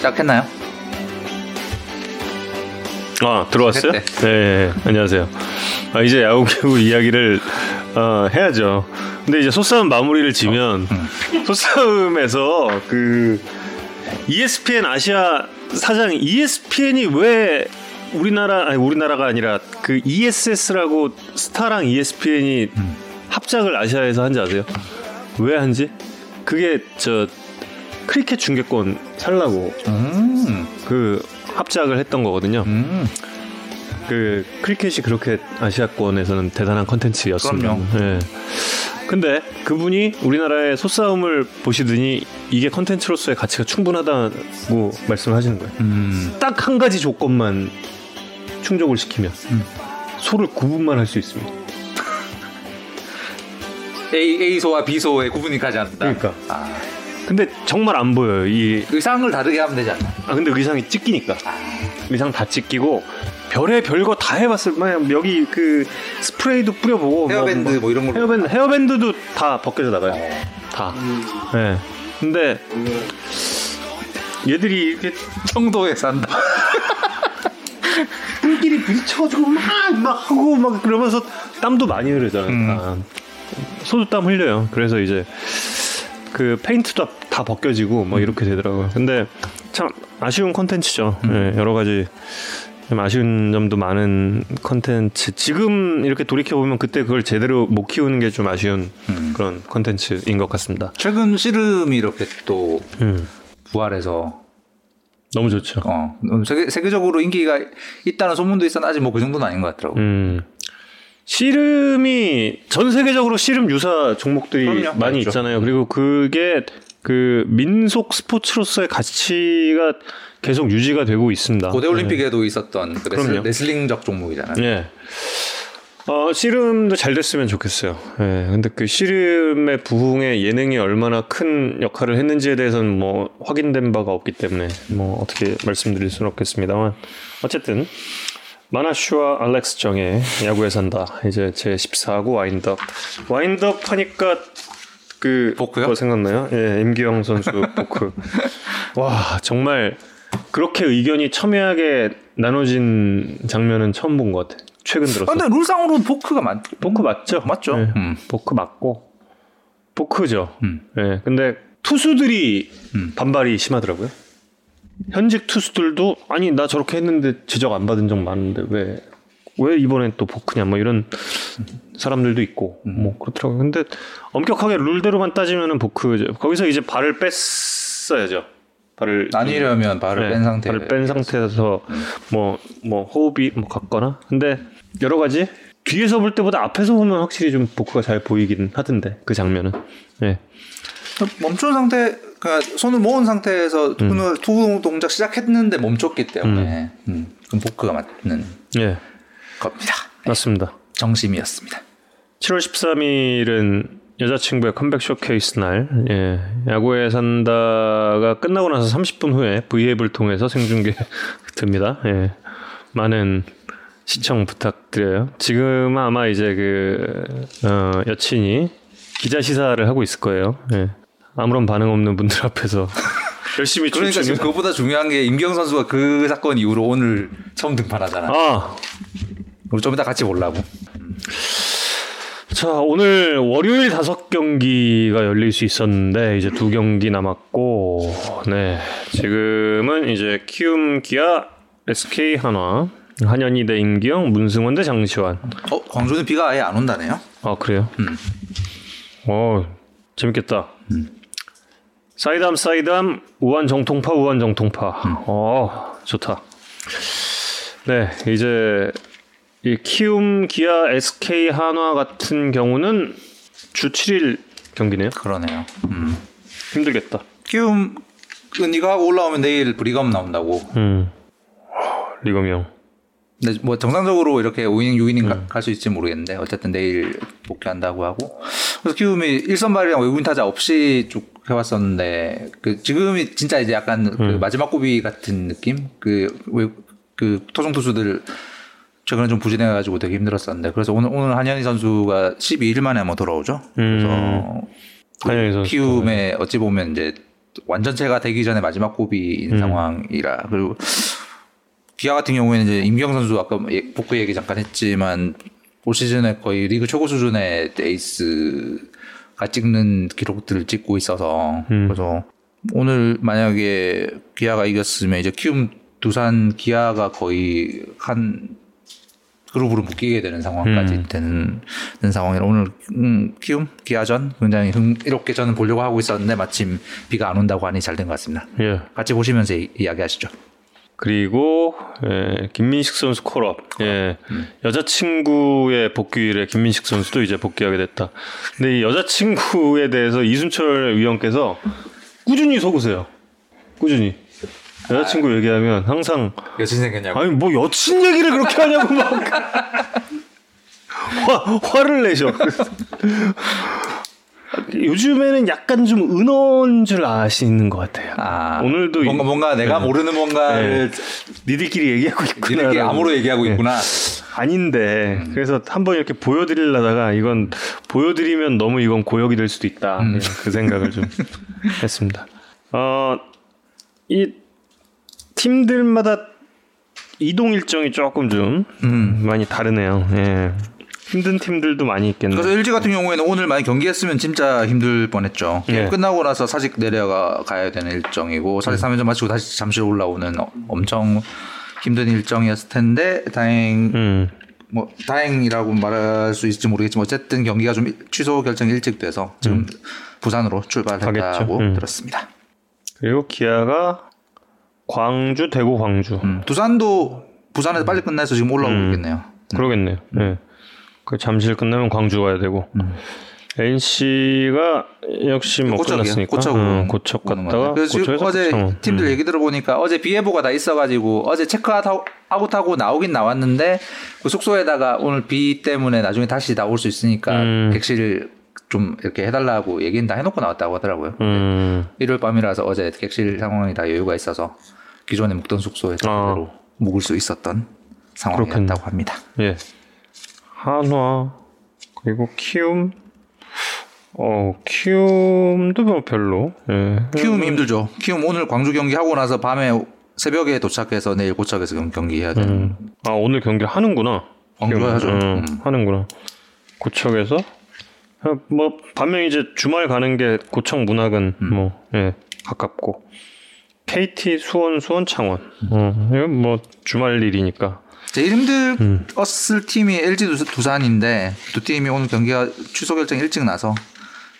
시작했나요? 아 들어왔어요? 네, 네, 안녕하세요. 아, 이제 야구 이야기를 어, 해야죠. 근데 이제 소싸움 마무리를 지면 음. 소싸움에서 그 ESPN 아시아 사장 ESPN이 왜 우리나라 아니 우리나라가 아니라 그 ESS라고 스타랑 ESPN이 음. 합작을 아시아에서 한지 아세요? 왜 한지? 그게 저 크리켓 중계권 살라고 음. 그 합작을 했던 거거든요. 음. 그 크리켓이 그렇게 아시아권에서는 대단한 컨텐츠였습니다. 네. 근데 그분이 우리나라의 소싸움을 보시더니 이게 컨텐츠로서의 가치가 충분하다고 말씀을 하시는 거예요. 음. 딱한 가지 조건만 충족을 시키면 음. 소를 구분만 할 수 있습니다. A A소와 B소의 구분이 가지 않는다. 그러니까. 아. 근데 정말 안 보여요. 이 의상을 다르게 하면 되지 않나? 아 근데 의상이 찢기니까. 아. 의상 다 찢기고 별의 별거 다 해봤을 만 여기 그 스프레이도 뿌려보고 뭐 헤어밴드 뭐, 뭐 이런 거 헤어밴드 헤어밴드도 다 벗겨져 나가요. 어. 다. 음. 네. 근데 얘들이 이렇게 청도에 산다. 뿔끼리 부딪혀가지고 막, 막 하고 막 그러면서 땀도 많이 흐르잖아요. 음. 아, 소도 땀 흘려요. 그래서 이제 그 페인트도 다 벗겨지고 뭐 이렇게 되더라고요. 근데 참 아쉬운 컨텐츠죠. 음. 네, 여러 가지 좀 아쉬운 점도 많은 컨텐츠. 지금 이렇게 돌이켜 보면 그때 그걸 제대로 못 키우는 게 좀 아쉬운 음. 그런 컨텐츠인 것 같습니다. 최근 씨름이 이렇게 또 음. 부활해서 너무 좋죠. 어, 세계, 세계적으로 인기가 있다는 소문도 있었는데 아직 뭐 그 정도는 아닌 것 같더라고. 음. 씨름이 전 세계적으로 씨름 유사 종목들이 그럼요, 많이 맞죠. 있잖아요. 그리고 그게 그 민속 스포츠로서의 가치가 계속 유지가 되고 있습니다. 고대 올림픽에도 네. 있었던 그 레슬, 레슬링적 종목이잖아요. 네. 어, 씨름도 잘 됐으면 좋겠어요. 예. 근데 그 씨름의 부흥에 예능이 얼마나 큰 역할을 했는지에 대해서는 뭐 확인된 바가 없기 때문에 뭐 어떻게 말씀드릴 수는 없겠습니다만 어쨌든 마나슈와 알렉스 정의 야구에 산다. 이제 제 14구 와인드업. 와인드업 하니까 그 보크요? 생각나요? 예, 임기영 선수 보크. 와, 정말 그렇게 의견이 첨예하게 나눠진 장면은 처음 본 것 같아. 최근 들어서. 근데 룰상으로 보크가 맞 보크 맞죠? 맞죠. 네. 음. 보크 맞고 보크죠. 음. 네. 근데 투수들이 음. 반발이 심하더라고요. 현직 투수들도 아니 나 저렇게 했는데 지적 안 받은 적 많은데 왜 왜 이번엔 또 포크냐 뭐 이런 사람들도 있고 음. 뭐 그렇더라고요. 근데 엄격하게 룰대로만 따지면은 포크죠. 거기서 이제 발을 뺐어야죠. 발을 나뉘려면 발을 네, 뺀 상태 발을 뺀 상태에서 뭐뭐 뭐 호흡이 뭐 같거나 근데 여러 가지 뒤에서 볼 때보다 앞에서 보면 확실히 좀 포크가 잘 보이긴 하던데 그 장면은 네. 멈춘 상태 그러니까 손을 모은 상태에서 음. 투 동작 시작했는데 멈췄기 때문에 음. 음. 그럼 보크가 맞는 예. 겁니다. 맞습니다. 정심이었습니다. 7월 13일은 여자친구의 컴백 쇼케이스 날, 예, 야구에 산다가 끝나고 나서 30분 후에 V앱을 통해서 생중계 됩니다. 예, 많은 시청 부탁드려요. 지금 아마 이제 그, 어, 여친이 기자 시사를 하고 있을 거예요. 예. 아무런 반응 없는 분들 앞에서 열심히 그러니까 지금 그것보다 중요한 게 임경 선수가 그 사건 이후로 오늘 처음 등판하잖아. 아, 우리 좀 이따 같이 보려고. 자 오늘 월요일 다섯 경기가 열릴 수 있었는데 이제 두 경기 남았고 네 지금은 이제 키움 기아 SK 한화 한현희 대 임기영 문승원 대 장시환. 어 광주는 비가 아예 안 온다네요. 아 그래요? 음. 어 재밌겠다. 음. 사이담 사이담 우한 정통파 우한 정통파. 음. 어 좋다. 네 이제 이 키움 기아 SK 한화 같은 경우는 주 7일 경기네요. 그러네요. 음. 힘들겠다. 키움 네가 올라오면 내일 리검 나온다고. 음. 리검이 형. 근데 뭐 정상적으로 이렇게 5이닝 6이닝 음. 갈수 있을지 모르겠는데 어쨌든 내일 복귀한다고 하고 그래서 키움이 일선발이랑 외국인 타자 없이 쭉 해왔었는데 그 지금이 진짜 이제 약간 그 음. 그 마지막 고비 같은 느낌 그그 토종 투수들 최근에 좀 부진해가지고 되게 힘들었었는데 그래서 오늘 오늘 한현희 선수가 12일 만에 한번 돌아오죠. 그래서 음. 선수 키움에 어찌 보면 이제 완전체가 되기 전에 마지막 고비인 음. 상황이라 그리고 기아 같은 경우에는 이제 임경 선수 아까 예, 복구 얘기 잠깐 했지만 올 시즌에 거의 리그 최고 수준의 에이스가 찍는 기록들을 찍고 있어서 음. 그래서 오늘 만약에 기아가 이겼으면 이제 키움 두산 기아가 거의 한 그룹으로 묶이게 되는 상황까지 음. 되는, 되는 상황이라 오늘 음, 키움 기아전 굉장히 흥이롭게 저는 보려고 하고 있었는데 마침 비가 안 온다고 하니 잘 된 것 같습니다. 예. 같이 보시면서 이, 야기하시죠 그리고 예, 김민식 선수 콜업. 예, 음. 여자친구의 복귀일에 김민식 선수도 이제 복귀하게 됐다. 근데 이 여자친구에 대해서 이순철 위원께서 꾸준히 속으세요. 꾸준히. 여자친구 아, 얘기하면 항상 여친 생겼냐고. 아니 뭐 여친 얘기를 그렇게 하냐고 막 화, 화를 내셔. 요즘에는 약간 좀 은어인 줄 아시는 것 같아요. 아, 오늘도 뭔가 뭔가 내가 네. 모르는 뭔가를 네. 니들끼리 얘기하고 있구나. 니들끼리 암으로 얘기하고 네. 있구나. 아닌데 음. 그래서 한번 이렇게 보여드리려다가 이건 보여드리면 너무 이건 고역이 될 수도 있다. 음. 네, 그 생각을 좀 했습니다. 어 이 팀들마다 이동 일정이 조금 좀 음. 많이 다르네요. 예. 힘든 팀들도 많이 있겠네요. 그래서 LG 같은 경우에는 오늘 많이 경기했으면 진짜 힘들 뻔했죠. 예. 끝나고 나서 사직 내려가 가야 되는 일정이고 사직 3연전 마치고 다시 잠실 올라오는 엄청 힘든 일정이었을 텐데 다행 음. 뭐 다행이라고 말할 수 있을지 모르겠지만 어쨌든 경기가 좀 취소 결정이 일찍 돼서 지금 음. 부산으로 출발했다고 음. 들었습니다. 그리고 기아가 광주, 대구, 광주. 음. 두산도 부산에서 빨리 끝나서 지금 올라오고 음. 있겠네요. 음. 그러겠네요. 네. 그 잠실 끝나면 광주 가야 되고. 음. NC가 역시 뭐 고척이요. 끝났으니까 고척 응, 고척 갔다가 그래서 어제. 팀들 음. 얘기 들어보니까 어제 비 예보가 다 있어가지고 어제 체크아웃하고 나오긴 나왔는데 그 숙소에다가 오늘 비 때문에 나중에 다시 나올 수 있으니까 음. 객실 좀 이렇게 해달라고 얘기는 다 해놓고 나왔다고 하더라고요. 음. 일요일 밤이라서 어제 객실 상황이 다 여유가 있어서 기존에 묵던 숙소에 그대로 아. 묵을 수 있었던 상황이었다고 그렇겠네. 합니다. 예. 한화 그리고 키움 어 키움도 뭐 별로. 예. 키움 힘들죠. 키움 오늘 광주 경기 하고 나서 밤에 새벽에 도착해서 내일 고착에서 경기 해야 되는. 음. 아 오늘 경기 하는구나. 광주 하죠. 음, 음. 하는구나. 고척에서 뭐 반면 이제 주말 가는 게 고척 문학은 음. 뭐 예, 가깝고 KT 수원 수원 창원 어, 이건 뭐 주말 일이니까 제일 힘들었을 음. 팀이 LG 두산인데 두 팀이 오늘 경기가 취소 결정 일찍 나서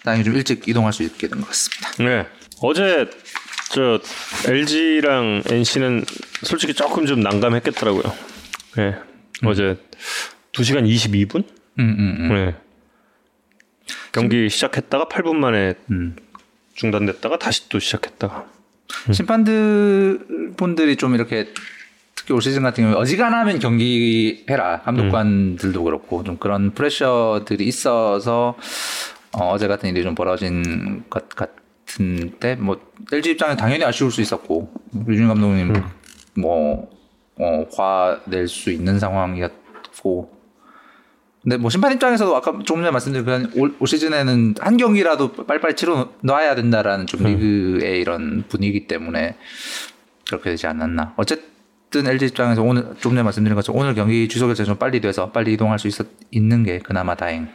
다행히 좀 일찍 이동할 수 있게 된 것 같습니다. 네 어제 저 LG랑 NC는 솔직히 조금 좀 난감했겠더라고요. 네 음. 어제 2시간 22분? 음, 음, 음. 네. 경기 시작했다가 8분 만에 음. 중단됐다가 다시 또 시작했다가 음. 심판들 분들이 좀 이렇게 특히 올 시즌 같은 경우 어지간하면 경기 해라 감독관들도 그렇고 좀 그런 프레셔들이 있어서 어, 어제 같은 일이 좀 벌어진 것 같은데 뭐 LG 입장에 당연히 아쉬울 수 있었고 유진 감독님 음. 뭐 어, 화낼 수 있는 상황이었고 근데 뭐 심판 입장에서도 아까 조금 전에 말씀드린 그 올, 올 시즌에는 한 경기라도 빨리빨리 치러 놔야 된다라는 좀 음. 리그의 이런 분위기 때문에 그렇게 되지 않았나. 어쨌든 LG 입장에서 오늘 좀 전에 말씀드린 것처럼 오늘 경기 취소 결정 좀 빨리 돼서 빨리 이동할 수 있었, 있는 게 그나마 다행인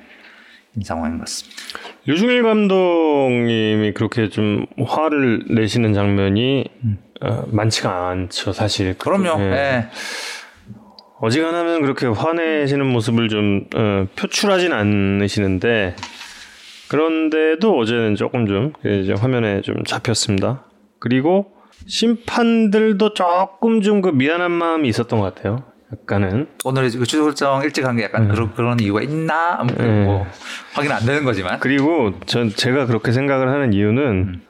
상황인 것 같습니다. 류중일 감독님이 그렇게 좀 화를 내시는 장면이 음. 어, 많지가 않죠, 사실. 그럼요. 예. 네. 어지간하면 그렇게 화내시는 모습을 좀 어, 표출하진 않으시는데 그런데도 어제는 조금 좀 이제 화면에 좀 잡혔습니다. 그리고 심판들도 조금 좀 그 미안한 마음이 있었던 것 같아요. 약간은 오늘 그 취소 결정 일찍 한 게 약간 네. 그런 그런 이유가 있나 뭐, 네. 뭐 확인 안 되는 거지만 그리고 전 제가 그렇게 생각을 하는 이유는 음.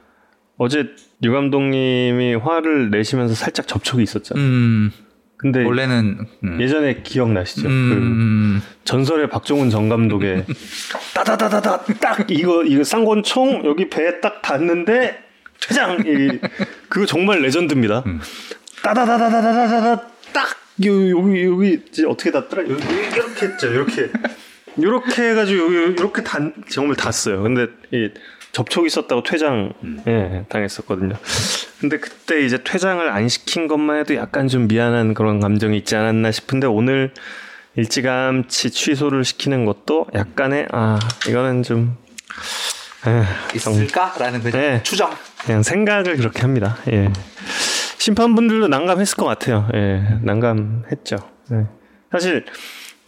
어제 유 감독님이 화를 내시면서 살짝 접촉이 있었잖아요. 음. 근데 원래는 음. 예전에 기억나시죠? 음. 그 전설의 박종훈 전 감독의 따다다다다 딱 이거 이거 쌍권총 여기 배에 딱 닿는데 퇴장 이 그거 정말 레전드입니다. 음. 따다다다다다다다 딱 여기 여기 이제 어떻게 닿더라? 여기 이렇게 했죠. 이렇게 이렇게 해가지고 여기 이렇게 단 정말 닿았어요. 근데 이 접촉이 있었다고 퇴장 음. 예, 당했었거든요. 근데 그때 이제 퇴장을 안 시킨 것만 해도 약간 좀 미안한 그런 감정이 있지 않았나 싶은데 오늘 일찌감치 취소를 시키는 것도 약간의 아 이거는 좀 에, 있을까라는 그 예, 추정 그냥 생각을 그렇게 합니다. 예. 심판분들도 난감했을 것 같아요. 예, 난감했죠. 예. 사실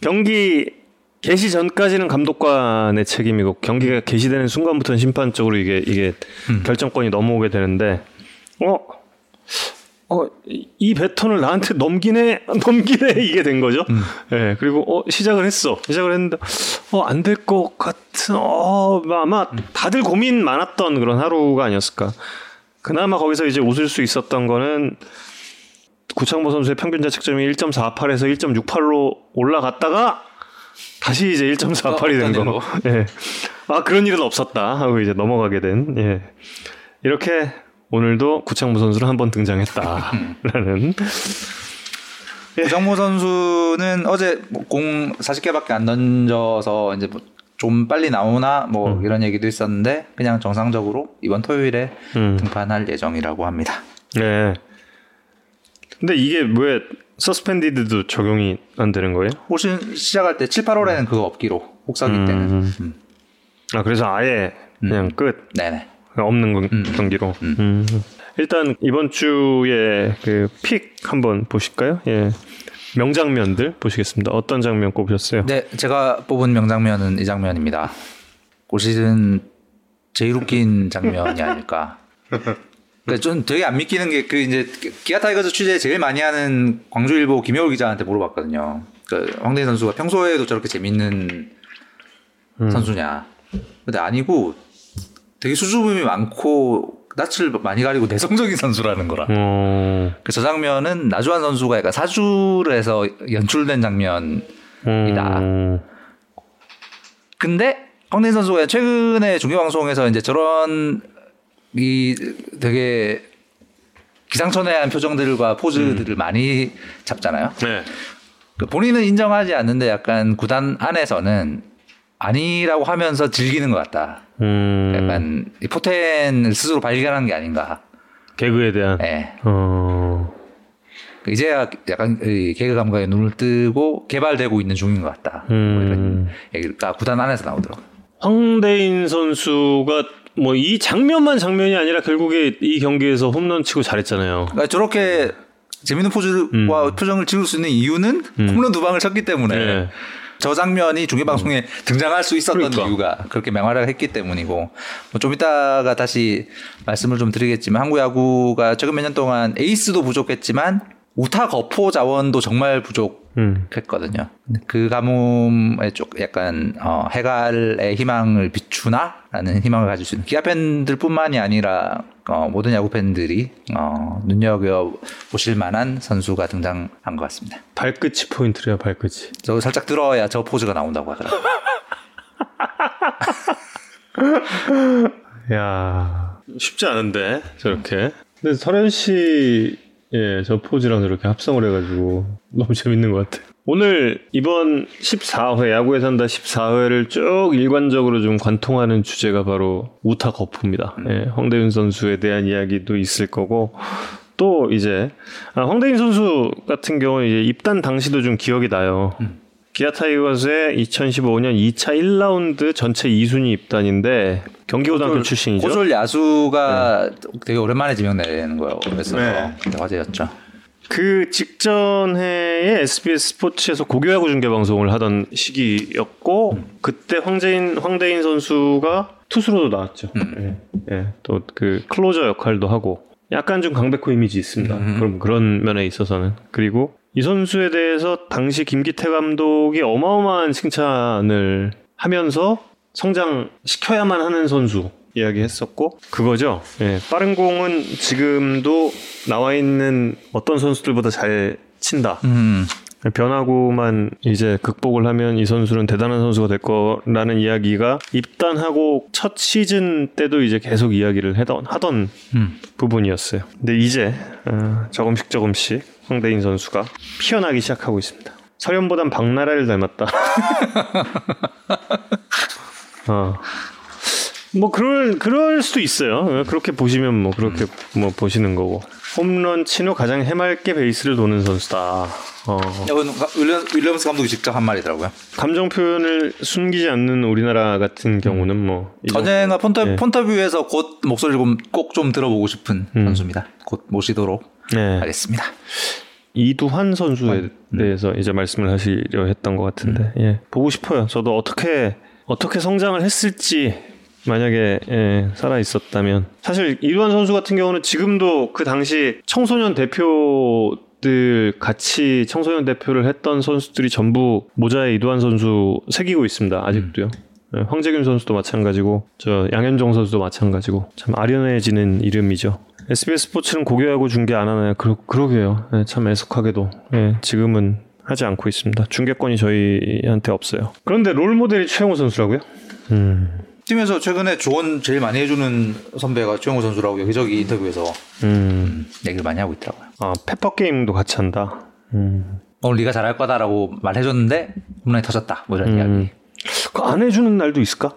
경기 개시 전까지는 감독관의 책임이고 경기가 개시되는 순간부터는 심판적으로 이게 이게 음. 결정권이 넘어오게 되는데 어. 어, 이 배턴을 나한테 넘기네, 넘기네, 이게 된 거죠. 음. 예, 그리고, 어, 시작을 했어. 시작을 했는데, 어, 안 될 것 같은, 어, 아마 다들 고민 많았던 그런 하루가 아니었을까. 그나마 거기서 이제 웃을 수 있었던 거는, 구창모 선수의 평균 자책점이 1.48에서 1.68로 올라갔다가, 다시 이제 1.48이 된 거. 예. 아 그런 일은 없었다 하고 이제 넘어가게 된. 예. 이렇게 오늘도 구창모 선수는 한번 등장했다라는. 예. 구창모 선수는 어제 뭐공 40개밖에 안 던져서 이제 뭐 좀 빨리 나오나 뭐 음. 이런 얘기도 있었는데 그냥 정상적으로 이번 토요일에 음. 등판할 예정이라고 합니다. 네. 근데 이게 왜 서스펜디드도 적용이 안 되는 거예요? 올 시작할 때 7, 8월에는 그거 없기로 혹사기 음. 때는. 음. 아 그래서 아예 그냥 음. 끝. 네네. 없는 음, 음. 경기로. 음. 일단 이번 주에 그 pick 한번 보실까요? 예. 명장면들 보시겠습니다. 어떤 장면 꼽으셨어요? 네, 제가 뽑은 명장면은 이 장면입니다. 올 시즌 제일 웃긴 장면이 아닐까. 그러니까 좀 되게 안 믿기는 게 그 이제 기아 타이거즈 취재 제일 많이 하는 광주일보 김여울 기자한테 물어봤거든요. 그 황대인 선수가 평소에도 저렇게 재밌는 음. 선수냐. 근데 아니고 되게 수줍음이 많고 낯을 많이 가리고 내성적인 선수라는 거라. 음. 그저 장면은 나주환 선수가 약간 사주를 해서 연출된 장면이다. 음. 근데 황대인 선수가 최근에 중계방송에서 이제 저런 이 되게 기상천외한 표정들과 포즈들을 음. 많이 잡잖아요. 네. 그 본인은 인정하지 않는데 약간 구단 안에서는 아니라고 하면서 즐기는 것 같다. 음. 약간 이 포텐을 스스로 발견한 게 아닌가. 개그에 대한. 네. 어. 그 이제야 약간 개그 감각에 눈을 뜨고 개발되고 있는 중인 것 같다. 음. 뭐 이런 음. 얘기가 구단 안에서 나오더라고. 황대인 선수가 뭐 이 장면만 장면이 아니라 결국에 이 경기에서 홈런 치고 잘했잖아요. 그러니까 저렇게 재밌는 포즈와 음. 표정을 지을 수 있는 이유는 음. 홈런 두 방을 쳤기 때문에 네. 저 장면이 중계 방송에 음. 등장할 수 있었던 그러니까. 이유가 그렇게 맹활약 했기 때문이고 뭐 좀 이따가 다시 말씀을 좀 드리겠지만 한국 야구가 최근 몇 년 동안 에이스도 부족했지만 우타 거포 자원도 정말 부족 했거든요. 음. 그 가뭄에 쪽 약간 어, 해갈의 희망을 비추나라는 희망을 가질 수 있는 기아 팬들뿐만이 아니라 어, 모든 야구 팬들이 어, 눈여겨 보실 만한 선수가 등장한 것 같습니다. 발끝이 포인트래요, 발끝이. 저 살짝 들어야 저 포즈가 나온다고 하더라고요. 야 쉽지 않은데 저렇게. 근데 설현 씨 예, 저 포즈랑 저렇게 합성을 해가지고 너무 재밌는 것 같아요. 오늘 이번 14회 야구에 산다 14회를 쭉 일관적으로 좀 관통하는 주제가 바로 우타 거푸입니다. 음. 예, 황대윤 선수에 대한 이야기도 있을 거고 또 이제 아, 황대윤 선수 같은 경우는 이제 입단 당시도 좀 기억이 나요. 음. 기아 타이거즈의 2015년 2차 1라운드 전체 2순위 입단인데 경기고등학교 출신이죠. 고졸 야수가 네. 되게 오랜만에 지명되는 거예요. 그래서 네. 화제였죠. 그 직전 해에 SBS 스포츠에서 고교야구 중계 방송을 하던 시기였고 음. 그때 황재인 황대인 선수가 투수로도 나왔죠. 음. 예. 예. 또 그 클로저 역할도 하고 약간 좀 강백호 이미지 있습니다. 음. 그럼 그런 면에 있어서는 그리고 이 선수에 대해서 당시 김기태 감독이 어마어마한 칭찬을 하면서 성장시켜야만 하는 선수 이야기했었고 그거죠. 예, 빠른 공은 지금도 나와 있는 어떤 선수들보다 잘 친다. 음. 변하고만 이제 극복을 하면 이 선수는 대단한 선수가 될 거라는 이야기가 입단하고 첫 시즌 때도 이제 계속 이야기를 해던 하던 음. 부분이었어요. 근데 이제 어, 조금씩 조금씩 황대인 선수가 피어나기 시작하고 있습니다. 설현보단 박나라를 닮았다. 어. 뭐 그럴 그럴 수도 있어요. 그렇게 보시면 뭐 그렇게 음. 뭐 보시는 거고. 홈런 친 후 가장 해맑게 베이스를 도는 선수다. 어. 이건 윌리엄스 감독이 직접 한 말이더라고요. 감정 표현을 숨기지 않는 우리나라 같은 경우는 뭐 언젠가 폰터 네. 폰터뷰에서 곧 목소리를 꼭좀 들어보고 싶은 음. 선수입니다. 곧 모시도록 네. 하겠습니다. 이두환 선수에 음. 대해서 이제 말씀을 하시려 했던 것 같은데 음. 예 보고 싶어요. 저도 어떻게 어떻게 성장을 했을지 만약에 예, 살아 있었다면 사실 이두환 선수 같은 경우는 지금도 그 당시 청소년 대표 들 같이 청소년 대표를 했던 선수들이 전부 모자에 이두환 선수 새기고 있습니다. 아직도요. 음. 예, 황재균 선수도 마찬가지고 저 양현종 선수도 마찬가지고 참 아련해지는 이름이죠. SBS 스포츠는 고교하고 중계 안 하나요? 그러, 그러게요. 네, 참 애석하게도 네, 지금은 하지 않고 있습니다. 중계권이 저희한테 없어요. 그런데 롤 모델이 최영호 선수라고요? 음. 팀에서 최근에 조언 제일 많이 해주는 선배가 최영호 선수라고 여기저기 인터뷰에서 음. 얘기를 많이 하고 있더라고요. 아 페퍼 게임도 같이 한다. 음. 오늘 네가 잘할 거다라고 말해줬는데 홈런이 터졌다. 뭐 이런 음. 이야기. 그안 해주는 날도 있을까?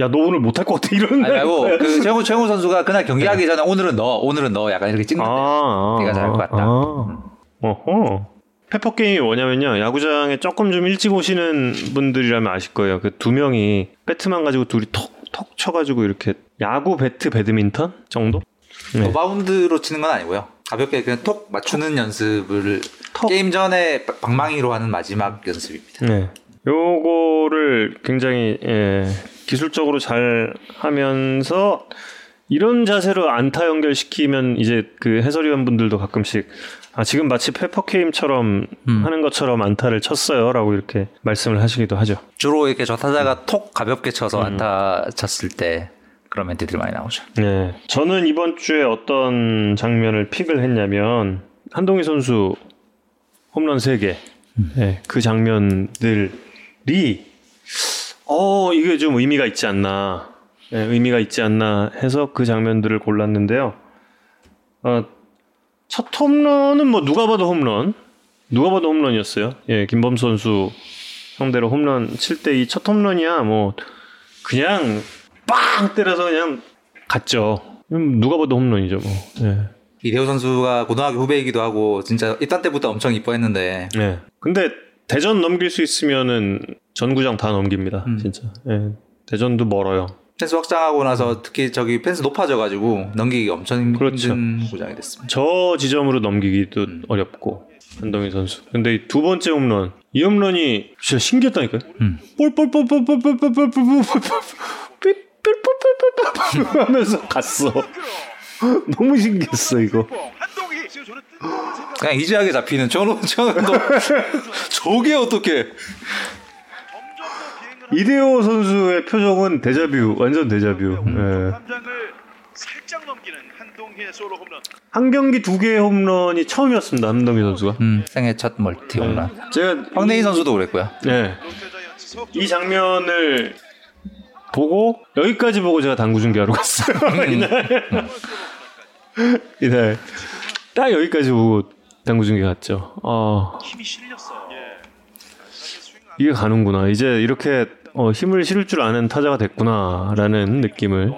야, 너 오늘 못할 것 같아. 이런. 아니, 말고, 그, 최영호, 최영호 선수가 그날 경기하기 네. 전에 오늘은 너, 오늘은 너 약간 이렇게 찍는 아, 네가 잘할 것 같다. 아, 음. 어허. pepper game이 뭐냐면요. 야구장에 조금 좀 일찍 오시는 분들이라면 아실 거예요. 그 두 명이 배트만 가지고 둘이 톡, 톡 쳐가지고 이렇게 야구 배트 배드민턴 정도? 네. 바운드로 치는 건 아니고요. 가볍게 그냥 톡 맞추는 톡. 연습을 톡. 게임 전에 방망이로 하는 마지막 연습입니다. 네. 요거를 굉장히 예, 기술적으로 잘 하면서 이런 자세로 안타 연결시키면 이제 그 해설위원 분들도 가끔씩 아 지금 마치 페퍼케임처럼 음. 하는 것처럼 안타를 쳤어요라고 이렇게 말씀을 하시기도 하죠. 주로 이렇게 저 타자가 음. 톡 가볍게 쳐서 음. 안타 쳤을 때 그런 멘트들이 많이 나오죠. 네, 저는 이번 주에 어떤 장면을 픽을 했냐면 한동희 선수 홈런 3개, 음. 네, 그 장면들이 어, 이게 좀 의미가 있지 않나. 네, 의미가 있지 않나 해서 그 장면들을 골랐는데요. 어, 첫 홈런은 뭐 누가 봐도 홈런. 누가 봐도 홈런이었어요. 예, 김범 선수 형대로 홈런 7대2 첫 홈런이야. 뭐 그냥 빵 때려서 그냥 갔죠. 누가 봐도 홈런이죠, 뭐. 예. 이대호 선수가 고등학교 후배이기도 하고 진짜 입단 때부터 엄청 이뻐했는데. 네. 근데 대전 넘길 수 있으면은 전구장 다 넘깁니다. 음. 진짜. 예. 대전도 멀어요. 펜스 확장하고 나서 특히 저기 펜스 높아져가지고 넘기기 엄청 그렇죠. 힘든 구장이 됐습니다. 저 지점으로 넘기기도 음. 어렵고 한동희 선수. 근데 두 번째 홈런 이 홈런이 진짜 신기했다니까요. 음. 뻘뻘뻘뻘뻘뻘뻘뻘뻘뻘뻘뻘뻘 하면서 갔어. 너무 신기했어 이거. 그냥 이지하게 잡히는 저런 저런 저게 어떻게 이대호 선수의 표정은 데자뷰, 완전 데자뷰. 음. 예. 한 경기 두 개의 홈런이 처음이었습니다. 한동희 선수가. 음, 생애 첫 멀티 홈런. 네. 제가 황대희 선수도 그랬고요. 네. 이 장면을 보고 여기까지 보고 제가 당구 중계하러 갔어요. 음. 이날. 이날 딱 여기까지 보고 당구 중계 갔죠. 어. 힘이 실렸어. 이게 가는구나. 이제 이렇게 어, 힘을 실을 줄 아는 타자가 됐구나라는 느낌을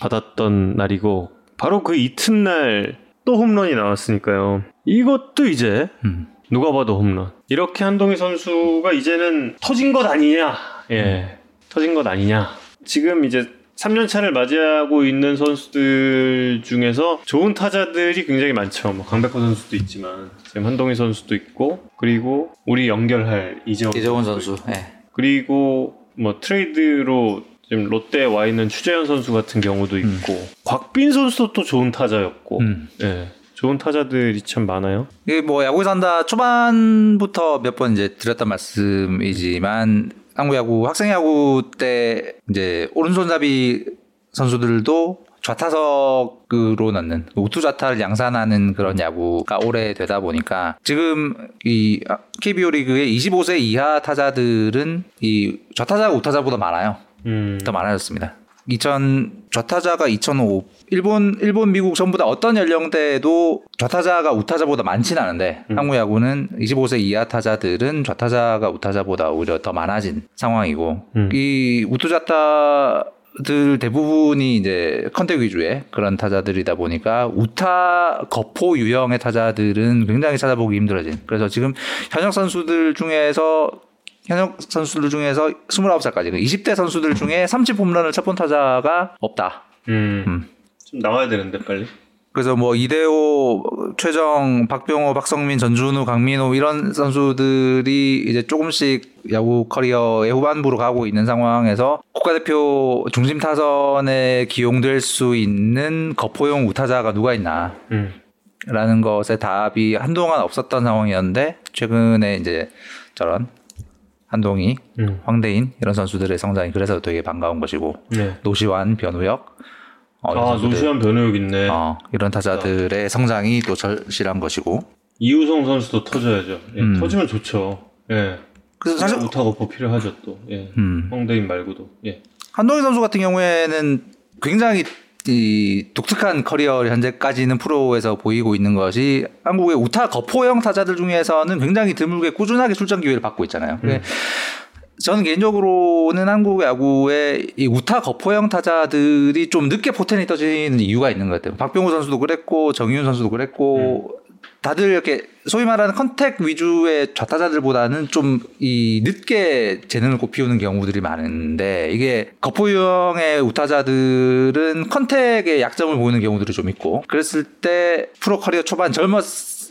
받았던 날이고 바로 그 이튿날 또 홈런이 나왔으니까요. 이것도 이제 음. 누가 봐도 홈런. 이렇게 한동희 선수가 이제는 터진 것 아니냐? 예, 음. 터진 것 아니냐? 지금 이제 3년 차를 맞이하고 있는 선수들 중에서 좋은 타자들이 굉장히 많죠. 뭐 강백호 선수도 있지만 지금 한동희 선수도 있고 그리고 우리 연결할 이재원, 이재원 선수. 네. 그리고 뭐 트레이드로 지금 롯데에 와 있는 추재현 선수 같은 경우도 있고 음. 곽빈 선수도 또 좋은 타자였고 음. 네. 좋은 타자들이 참 많아요. 이게 뭐 야구에서 한다 초반부터 몇 번 이제 드렸던 말씀이지만 한국 야구 학생 야구 때 이제 오른손잡이 선수들도 좌타석으로 넣는 우투 좌타를 양산하는 그런 야구가 오래 되다 보니까 지금 이 KBO 리그의 25세 이하 타자들은 이 좌타자가 우타자보다 많아요. 음. 더 많아졌습니다. 2000 좌타자가 2005 일본 일본 미국 전부 다 어떤 연령대에도 좌타자가 우타자보다 많지는 않은데 음. 한국 야구는 25세 이하 타자들은 좌타자가 우타자보다 오히려 더 많아진 상황이고 음. 이 우투자타 선수들 대부분이 이제 contact 위주의 그런 타자들이다 보니까 우타 거포 유형의 타자들은 굉장히 찾아보기 힘들어진. 그래서 지금 현역 선수들 중에서 현역 선수들 중에서 29살까지 20대 그 선수들 중에 30 홈런을 쳐 본 타자가 없다. 음. 음. 좀 나와야 되는데 빨리. 그래서 뭐 이대호, 최정, 박병호, 박석민, 전준우, 강민호 이런 선수들이 이제 조금씩 야구 커리어의 후반부로 가고 있는 상황에서 국가대표 중심 타선에 기용될 수 있는 거포형 우타자가 누가 있나? 음. 라는 것에 답이 한동안 없었던 상황이었는데 최근에 이제 저런 한동희, 음. 황대인 이런 선수들의 성장이 그래서 되게 반가운 것이고 네. 노시환, 변우혁 어, 아 노시환 변우혁 있네. 어, 이런 타자들의 성장이 또 절실한 것이고 이우성 선수도 터져야죠. 예, 음. 터지면 좋죠. 예. 그래서 사실 우타거퍼 필요하죠 또. 예. 음. 황대인 말고도. 예. 한동희 선수 같은 경우에는 굉장히 이 독특한 커리어를 현재까지는 프로에서 보이고 있는 것이 한국의 우타 거포형 타자들 중에서는 굉장히 드물게 꾸준하게 출전 기회를 받고 있잖아요. 음. 저는 개인적으로는 한국 야구의 이 우타 거포형 타자들이 좀 늦게 포텐이 터지는 이유가 있는 것 같아요. 박병호 선수도 그랬고 정의윤 선수도 그랬고 음. 다들 이렇게 소위 말하는 contact 위주의 좌타자들보다는 좀 이 늦게 재능을 꽃피우는 경우들이 많은데 이게 거포형의 우타자들은 contact의 약점을 보이는 경우들이 좀 있고 그랬을 때 프로 커리어 초반 젊었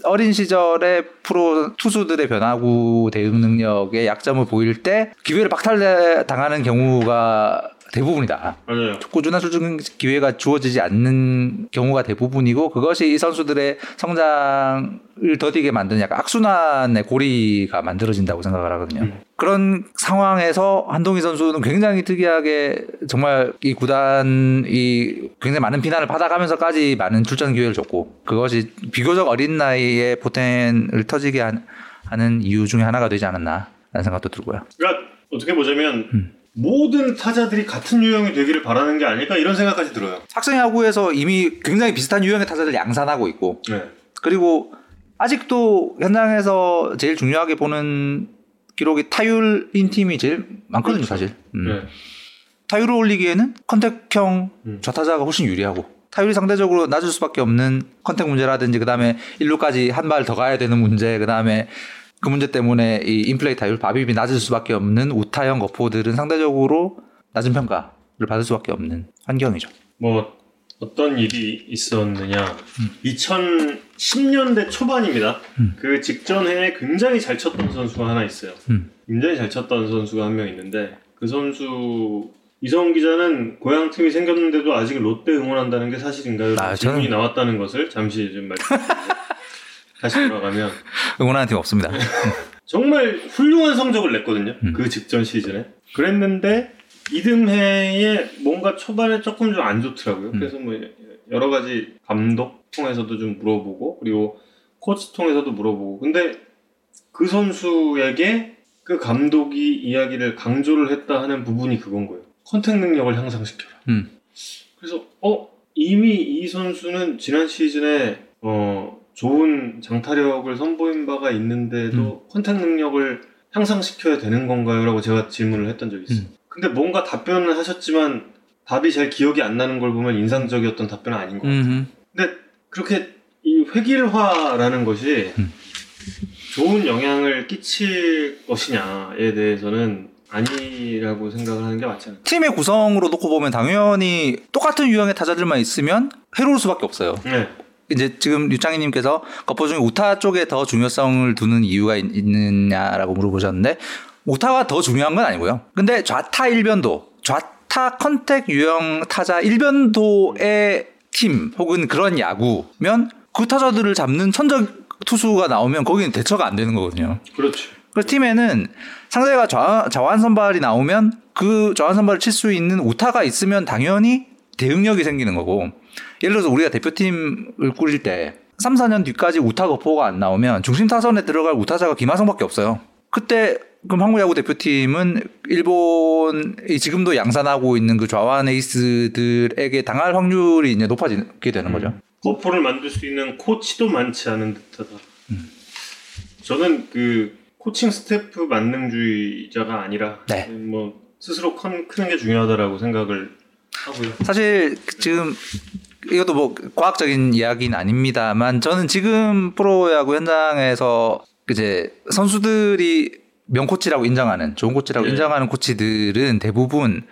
어린 시절에 프로 투수들의 변화구 대응 능력의 약점을 보일 때 기회를 박탈 당하는 경우가 대부분이다. 맞아요. 꾸준한 수준 기회가 주어지지 않는 경우가 대부분이고 그것이 이 선수들의 성장을 더디게 만드는 약간 악순환의 고리가 만들어진다고 생각을 하거든요. 음. 그런 상황에서 한동희 선수는 굉장히 특이하게 정말 이 구단이 굉장히 많은 비난을 받아가면서까지 많은 출전 기회를 줬고 그것이 비교적 어린 나이에 포텐을 터지게 하는 이유 중에 하나가 되지 않았나라는 생각도 들고요. 그러니까 어떻게 보자면 음. 모든 타자들이 같은 유형이 되기를 바라는 게 아닐까 이런 생각까지 들어요. 학생 야구에서 이미 굉장히 비슷한 유형의 타자들 양산하고 있고, 네. 그리고 아직도 현장에서 제일 중요하게 보는 기록이 타율인 팀이 제일 많거든요, 그렇죠. 사실. 음. 네. 타율을 올리기에는 contact형 음. 좌타자가 훨씬 유리하고 타율이 상대적으로 낮을 수밖에 없는 contact 문제라든지 그 다음에 1루까지 한 발 더 가야 되는 문제 그 다음에 그 문제 때문에 이 인플레이 타율 바비비 낮을 수밖에 없는 우타형 거포들은 상대적으로 낮은 평가를 받을 수밖에 없는 환경이죠. 뭐 어떤 일이 있었느냐? 음. 2010년대 초반입니다. 음. 그 직전에 굉장히 잘 쳤던 선수가 하나 있어요. 음. 굉장히 잘 쳤던 선수가 한 명 있는데 그 선수 이성 기자는 고향 팀이 생겼는데도 아직 롯데 응원한다는 게 사실인가요? 아, 질문이 저는... 나왔다는 것을 잠시 좀 말씀드리겠습니다. 다시 돌아가면 응원하는 팀 없습니다. 정말 훌륭한 성적을 냈거든요. 음. 그 직전 시즌에. 그랬는데 이듬해에 뭔가 초반에 조금 좀 안 좋더라고요. 음. 그래서 뭐 여러 가지 감독 통해서도 좀 물어보고 그리고 코치 통해서도 물어보고 근데 그 선수에게 그 감독이 이야기를 강조를 했다 하는 부분이 그건 거예요. contact 능력을 향상시켜라. 음. 그래서 어 이미 이 선수는 지난 시즌에 어 좋은 장타력을 선보인 바가 있는데도 음. contact 능력을 향상시켜야 되는 건가요? 라고 제가 질문을 했던 적이 있어요. 음. 근데 뭔가 답변을 하셨지만 답이 잘 기억이 안 나는 걸 보면 인상적이었던 답변은 아닌 것 같아요. 음흠. 근데 그렇게 이 획일화라는 것이 음. 좋은 영향을 끼칠 것이냐에 대해서는 아니라고 생각을 하는 게 맞지 않을까. 팀의 구성으로 놓고 보면 당연히 똑같은 유형의 타자들만 있으면 해로울 수밖에 없어요. 네. 이제 지금 유창희님께서 거포 중에 우타 쪽에 더 중요성을 두는 이유가 있, 느냐라고 물어보셨는데 우타가 더 중요한 건 아니고요. 근데 좌타 일변도 좌타 contact 유형 타자 일변도의 팀 혹은 그런 야구면 그 타자들을 잡는 천적 투수가 나오면 거기는 대처가 안 되는 거거든요. 그렇죠. 그래서 팀에는 상대가 좌, 좌완 선발이 나오면 그 좌완 선발을 칠 수 있는 우타가 있으면 당연히 대응력이 생기는 거고 예를 들어서 우리가 대표팀을 꾸릴 때 3, 4년 뒤까지 우타 거포가 안 나오면 중심 타선에 들어갈 우타자가 김하성밖에 없어요. 그때 그럼 한국 야구 대표팀은 일본이 지금도 양산하고 있는 그 좌완 에이스들에게 당할 확률이 이제 높아지게 되는 거죠. 음. 거포를 만들 수 있는 코치도 많지 않은 듯하다. 음. 저는 그 코칭 스태프 만능주의자가 아니라 네. 뭐 스스로 큰, 크는 게 중요하다라고 생각을. 사실 지금 이것도 뭐 과학적인 이야기는 아닙니다만 저는 지금 프로야구 현장에서 이제 선수들이 명코치라고 인정하는 좋은 코치라고 네. 인정하는 코치들은 대부분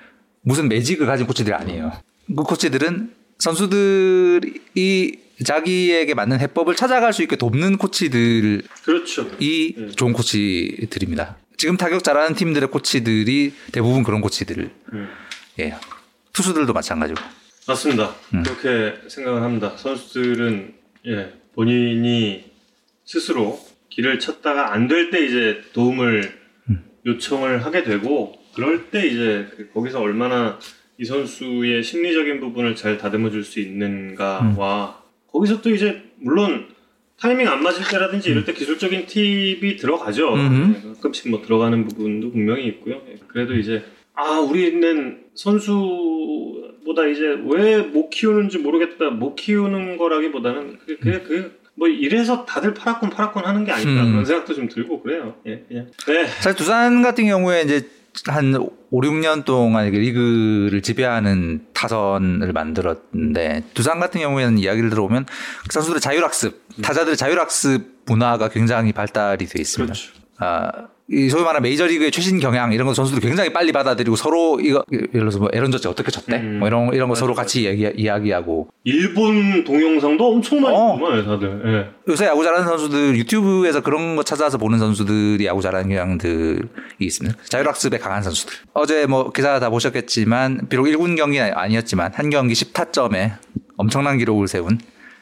무슨 매직을 가진 코치들이 아니에요. 그 코치들은 선수들이 자기에게 맞는 해법을 찾아갈 수 있게 돕는 코치들이 그렇죠. 네. 좋은 코치들입니다. 지금 타격 잘하는 팀들의 코치들이 대부분 그런 코치들. 음. 예. 투수들도 마찬가지고. 맞습니다. 음. 그렇게 생각을 합니다. 선수들은 예, 본인이 스스로 길을 찾다가 안 될 때 이제 도움을 음. 요청을 하게 되고 그럴 때 이제 그 거기서 얼마나 이 선수의 심리적인 부분을 잘 다듬어 줄 수 있는가와 음. 거기서 또 이제 물론 타이밍 안 맞을 때라든지 이럴 때 기술적인 팁이 들어가죠. 네, 가끔씩 뭐 들어가는 부분도 분명히 있고요. 예, 그래도 이제 아 우리는 선수보다 이제 왜 못 키우는지 모르겠다. 못 키우는 거라기보다는 그게 그게, 그게 뭐 이래서 다들 파라콘 파라콘 하는 게 아닐까 음. 그런 생각도 좀 들고 그래요. 예, 그냥. 네. 사실 두산 같은 경우에 이제 한 5, 6년 동안 리그를 지배하는 타선을 만들었는데 두산 같은 경우에는 이야기를 들어보면 그 선수들의 자율학습, 타자들의 자율학습 문화가 굉장히 발달이 되어 있습니다. 그렇죠. 아, 이 소위 말하는 메이저리그의 최신 경향 이런 거 선수들이 굉장히 빨리 받아들이고 서로 이거 예를 들어서 뭐 에런 저치 어떻게 쳤대 음. 뭐 이런 이런 거 맞아, 서로 같이 이야기, 이야기하고 일본 동영상도 엄청 많이 어. 보요 다들 예. 요새 야구 잘하는 선수들 유튜브에서 그런 거 찾아서 보는 선수들이 야구 잘하는 경향들이 있습니다 자율학습에 강한 선수들 어제 뭐 기사 다 보셨겠지만 비록 1군 경기 아니었지만 한 경기 10타점에 엄청난 기록을 세운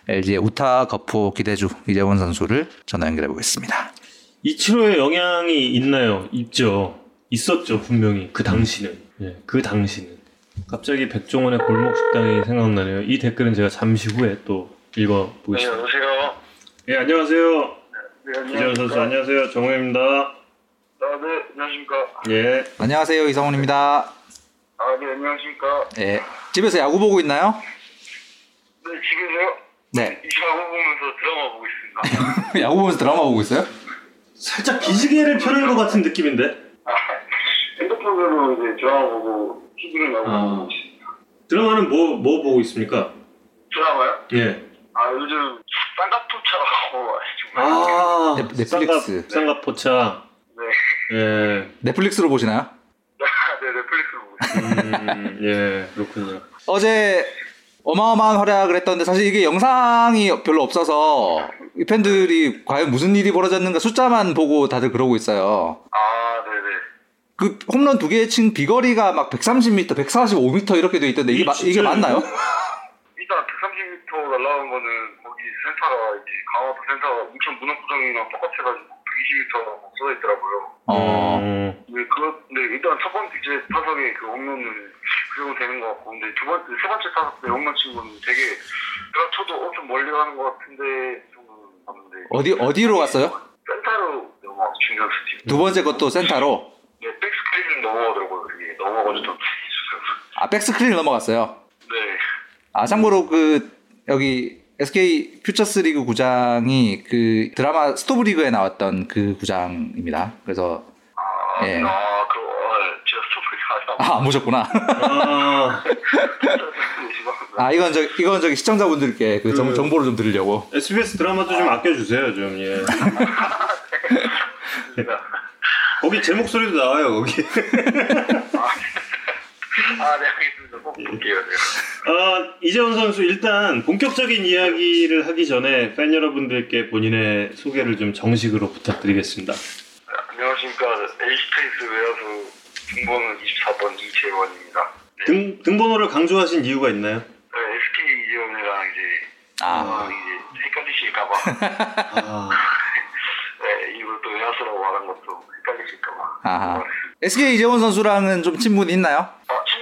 LG의 우타 거포 기대주 이재원 선수를 전화 연결해 보겠습니다. 이치로의 영향이 있나요? 있죠. 있었죠, 분명히. 그 당시는. 예, 그 당시는. 갑자기 백종원의 골목 식당이 생각나네요. 이 댓글은 제가 잠시 후에 또 읽어 보겠습니다. 네, 안녕하세요. 예, 안녕하세요. 네, 안녕하세요. 선수 안녕하세요. 정우입니다. 아, 네, 안녕하십니까. 예. 안녕하세요. 이성훈입니다. 아, 네, 안녕하십니까. 예. 집에서 야구 보고 있나요? 네, 집에서요? 네. 야구 보면서 드라마 보고 있습니다. 야구 보면서 드라마 보고 있어요? 살짝 기지개를 펴는 것 같은 느낌인데? 아, 핸드폰으로 이제 드라마 보고 TV를 나오고 아. 있습니다. 드라마는 뭐, 뭐 보고 있습니까? 드라마요? 예. 아, 요즘 쌍가포차라고 아, 넷, 넷플릭스. 쌍가 포차. 네. 예. 넷플릭스로 보시나요? 네, 넷플릭스로 보고 있습니다. 음, 예, 그렇군요. 어제 어마어마한 활약을 했던데 사실 이게 영상이 별로 없어서 팬들이 과연 무슨 일이 벌어졌는가 숫자만 보고 다들 그러고 있어요. 아, 네네. 그 홈런 두 개 친 비거리가 막 130m, 145m 이렇게 돼 있던데 이게, 마, 이게 맞나요? 일단 130m 날라온 거는 거기 센터가 이제 강화도 센터가 인천 문학구장이랑 똑같아가지고 120m 써 있더라고요. 어. 네, 그, 네, 일단 첫 번째 이제 타석에 그 홈런을 그려도 되는 것 같고, 근데 두 번째, 세 번째 타석 때 홈런 친 거는 되게, 제가 쳐도 엄청 멀리 가는 것 같은데, 좀 봤는데. 어디, 어디로 갔어요? 센터로 넘어, 중견수 뒤. 두 번째 것도 센터로? 네, 백스크린 넘어가더라고요. 이게 넘어가지고 좀 아, 백스크린 넘어갔어요? 네. 아, 참고로 그, 여기, SK 퓨처스 리그 구장이 그 드라마 스토브 리그에 나왔던 그 구장입니다. 그래서 아, 예. 아, 그 어, 제가 스토브 리그 아, 안 보셨구나. 아. 아, 이건 저 이건 저기 시청자분들께 그, 그 정보를 좀 드리려고. SBS 드라마도 좀 아껴 주세요, 좀 예. 거기 제 목소리도 나와요, 거기. 아, 네, 알겠습니다. 꼭 볼게요. 네. 어, 이재원 선수 일단 본격적인 이야기를 하기 전에 팬 여러분들께 본인의 소개를 좀 정식으로 부탁드리겠습니다. 네, 안녕하십니까. LG 트윈스 외야수 등번호 24번 이재원입니다. 네. 등, 등번호를 강조하신 이유가 있나요? 네, SK 이재원이랑 이제 아. 어, 이제 헷갈리실까봐. 아. 네, 이걸 또 외야수라고 말한 것도 헷갈리실까봐. 아. SK 이재원 선수랑은 좀 친분이 있나요?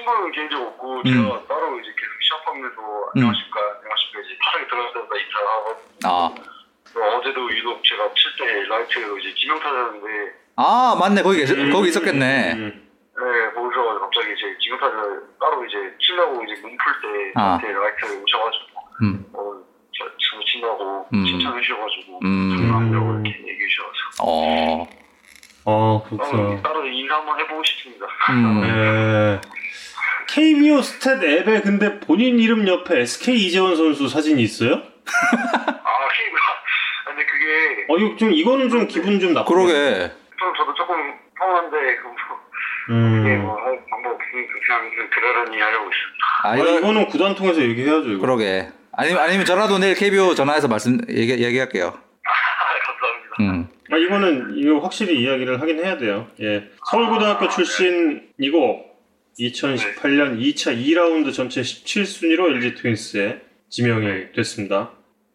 아, 친분은 개인적으로 없고, 음. 제가 따로 이제 계속 시합하면서 안녕하십니까, 음. 안녕하십니까, 이제 타석에 들어갈 때마다 인사를 하고. 아. 어제도 유독 제가 칠 때 라이트로 이제 지명타자였는데. 아, 맞네. 거기, 음. 거기 있었겠네. 음. 네, 거기서 갑자기 이제 지명타자 따로 이제 치려고 이제 몸 풀 때, 아. 그 라이트에 오셔가지고, 음. 어, 잘, 잘 친다고 음. 칭찬해 주셔가지고, 음. 장난이라고 이렇게 얘기해 주셔서. 어. 아, 그렇구나. 따로, 따로 인사 한번 해보고 싶습니다. 음. 네. KBO stat 앱에 근데 본인 이름 옆에 SK 이재원 선수 사진이 있어요? 아, 근데 그게. 어, 이거 좀, 이거는 좀 기분 좀 나쁘네. 그러게. 좀 저도 조금 서운한데, 그 뭐, 음. 이게 뭐, 할 방법, 그냥 그러려니 하려고 있습니다. 아, 이거, 아, 이거는 구단 통해서 얘기해야죠, 이거. 그러게. 아니면, 아니면 저라도 내일 KBO 전화해서 말씀, 얘기, 얘기할게요. 감사합니다. 음. 아, 이거는, 이거 확실히 이야기를 하긴 해야 돼요. 예. 서울고등학교 아, 출신이고, 2018년 네. 2차 2라운드 전체 17순위로 LG 트윈스에 지명이 됐습니다.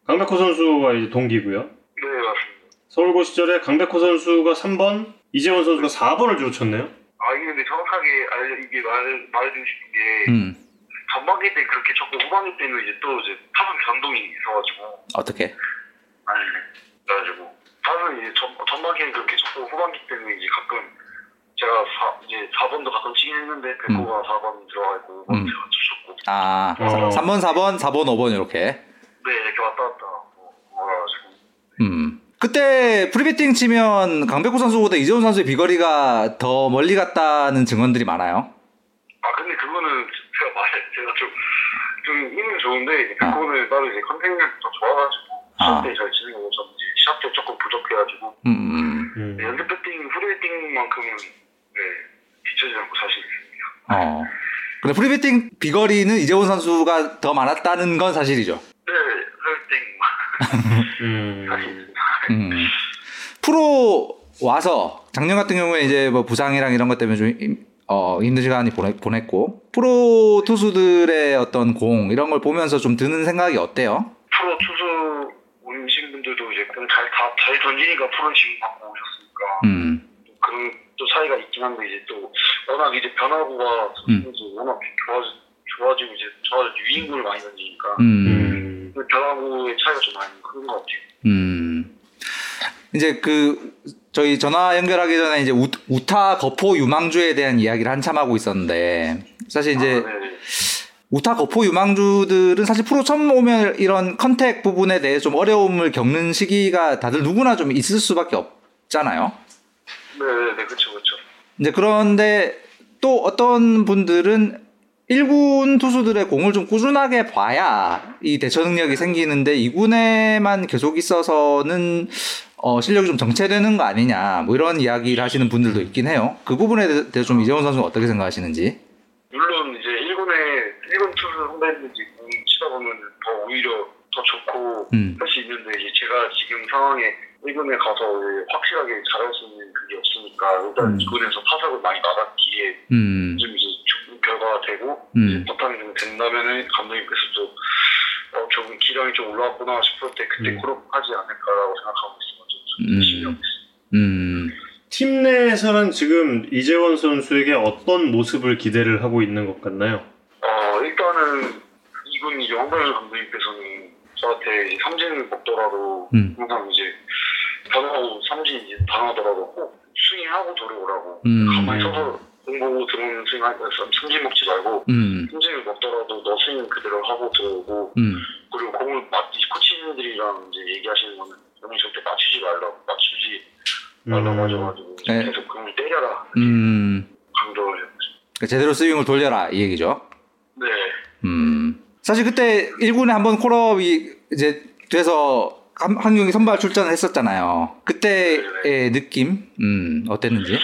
강백호 선수가 이제 동기고요. 네, 맞습니다. 서울고 시절에 강백호 선수가 3번, 이재원 선수가 4번을 주로 쳤네요. 아, 이게 근데 정확하게 알려, 이게 말, 말해주고 싶은 게, 음. 전반기 때 그렇게 쳤고, 후반기 때는 이제 또 이제 타선 변동이 있어가지고. 어떻게? 아니, 그래가지고. 타선 이제 전, 전반기는 그렇게 쳤고, 후반기 때는 이제 가끔, 제가 사, 이제 4번도 가끔 치긴 했는데, 백호가 음. 4번 들어가 있고, 5번 음. 제가 쳤고. 아, 어. 3번, 4번, 4번, 5번 이렇게? 네, 이렇게 왔다 갔다 하고, 그래가지고. 음. 그때 프리배팅 치면 강백호 선수보다 이재원 선수의 비거리가 더 멀리 갔다는 증언들이 많아요. 아 근데 그거는 제가 말 제가 좀 좀 힘은 좋은데 백호는 아. 따로 이제 contact력이 더 좋아가지고 시합 아. 때잘 치는 거고 저는 이제 시합 때 조금 부족해가지고 음, 음. 음. 네, 연습 배팅 프리배팅만큼은 네 뒤처지 않고 자신 있습니다. 어. 근데 프리배팅 비거리는 이재원 선수가 더 많았다는 건 사실이죠. 네, 프리배팅 음. 사실. 음. 프로 와서 작년 같은 경우에 이제 뭐 부상이랑 이런 것 때문에 좀 어, 힘든 시간이 보냈, 보냈 고 프로 투수들의 어떤 공 이런 걸 보면서 좀 드는 생각이 어때요? 프로 투수 오신 분들도 이제 공잘다 잘 던지니까 프로 지금 받고 오셨으니까 음. 그런 또 차이가 있긴 한데 이제 또 워낙 이제 변화구가 음. 워낙 좋아지 좋아지고 이제 저 유인구를 많이 던지니까 음. 그 변화구의 차이가 좀 많이 큰 것 같아요. 음. 이제 그 저희 전화 연결하기 전에 이제 우, 우타 거포 유망주에 대한 이야기를 한참 하고 있었는데 사실 이제 아, 네. 우타 거포 유망주들은 사실 프로 처음 오면 이런 contact 부분에 대해 좀 어려움을 겪는 시기가 다들 누구나 좀 있을 수밖에 없잖아요. 네, 네, 네 그렇죠, 그렇죠. 이제 그런데 또 어떤 분들은 1군 투수들의 공을 좀 꾸준하게 봐야 이 대처 능력이 생기는데 2군에만 계속 있어서는 어, 실력이 좀 정체되는 거 아니냐 뭐 이런 이야기를 하시는 분들도 있긴 해요. 그 부분에 대해서 좀 이재원 선수는 어떻게 생각하시는지? 물론 이제 1군에 1군 투수 선배님들 치다 보면 더 오히려 더 좋고 음. 할수 있는데 이제 제가 지금 상황에 1군에 가서 확실하게 잘할 수 있는 그게 없으니까 일단 음. 2군에서 타석을 많이 나갔기에 음. 좀 이제 좋은 결과가 되고 음. 바탕이 좀 된다면은 감독님께서 또 어, 조금 기량이 좀 올라왔구나 싶을 때 그때 음. 콜업하지 않을까라고 생각하고 있습니다. 음. 음. 팀 내에서는 지금 이재원 선수에게 어떤 모습을 기대를 하고 있는 것 같나요? 어, 일단은 이군 이제 황범일 감독님께서는 저한테 이제 삼진을 먹더라도 음. 항상 이제 변화하고 삼진 이제 당하더라도 꼭 스윙하고 들어오라고 음. 가만히 서서 공보고 들어오는 스윙 할때 삼진 먹지 말고 음. 삼진을 먹더라도 너 스윙 그대로 하고 들어오고 음. 그리고 공을 맞 코치님들이랑 이제 얘기하시는 거는 형이 절대 맞추지 말라고 맞추지 말라고 음. 하셔가지고 네. 계속 그을 때려라 음. 강조를 했죠. 그러니까 제대로 스윙을 돌려라 이 얘기죠. 네. 음. 사실 그때 1군에 한번 콜업이 이제 돼서 한, 한 경기 선발 출전을 했었잖아요. 그때의 네네. 느낌, 음, 어땠는지?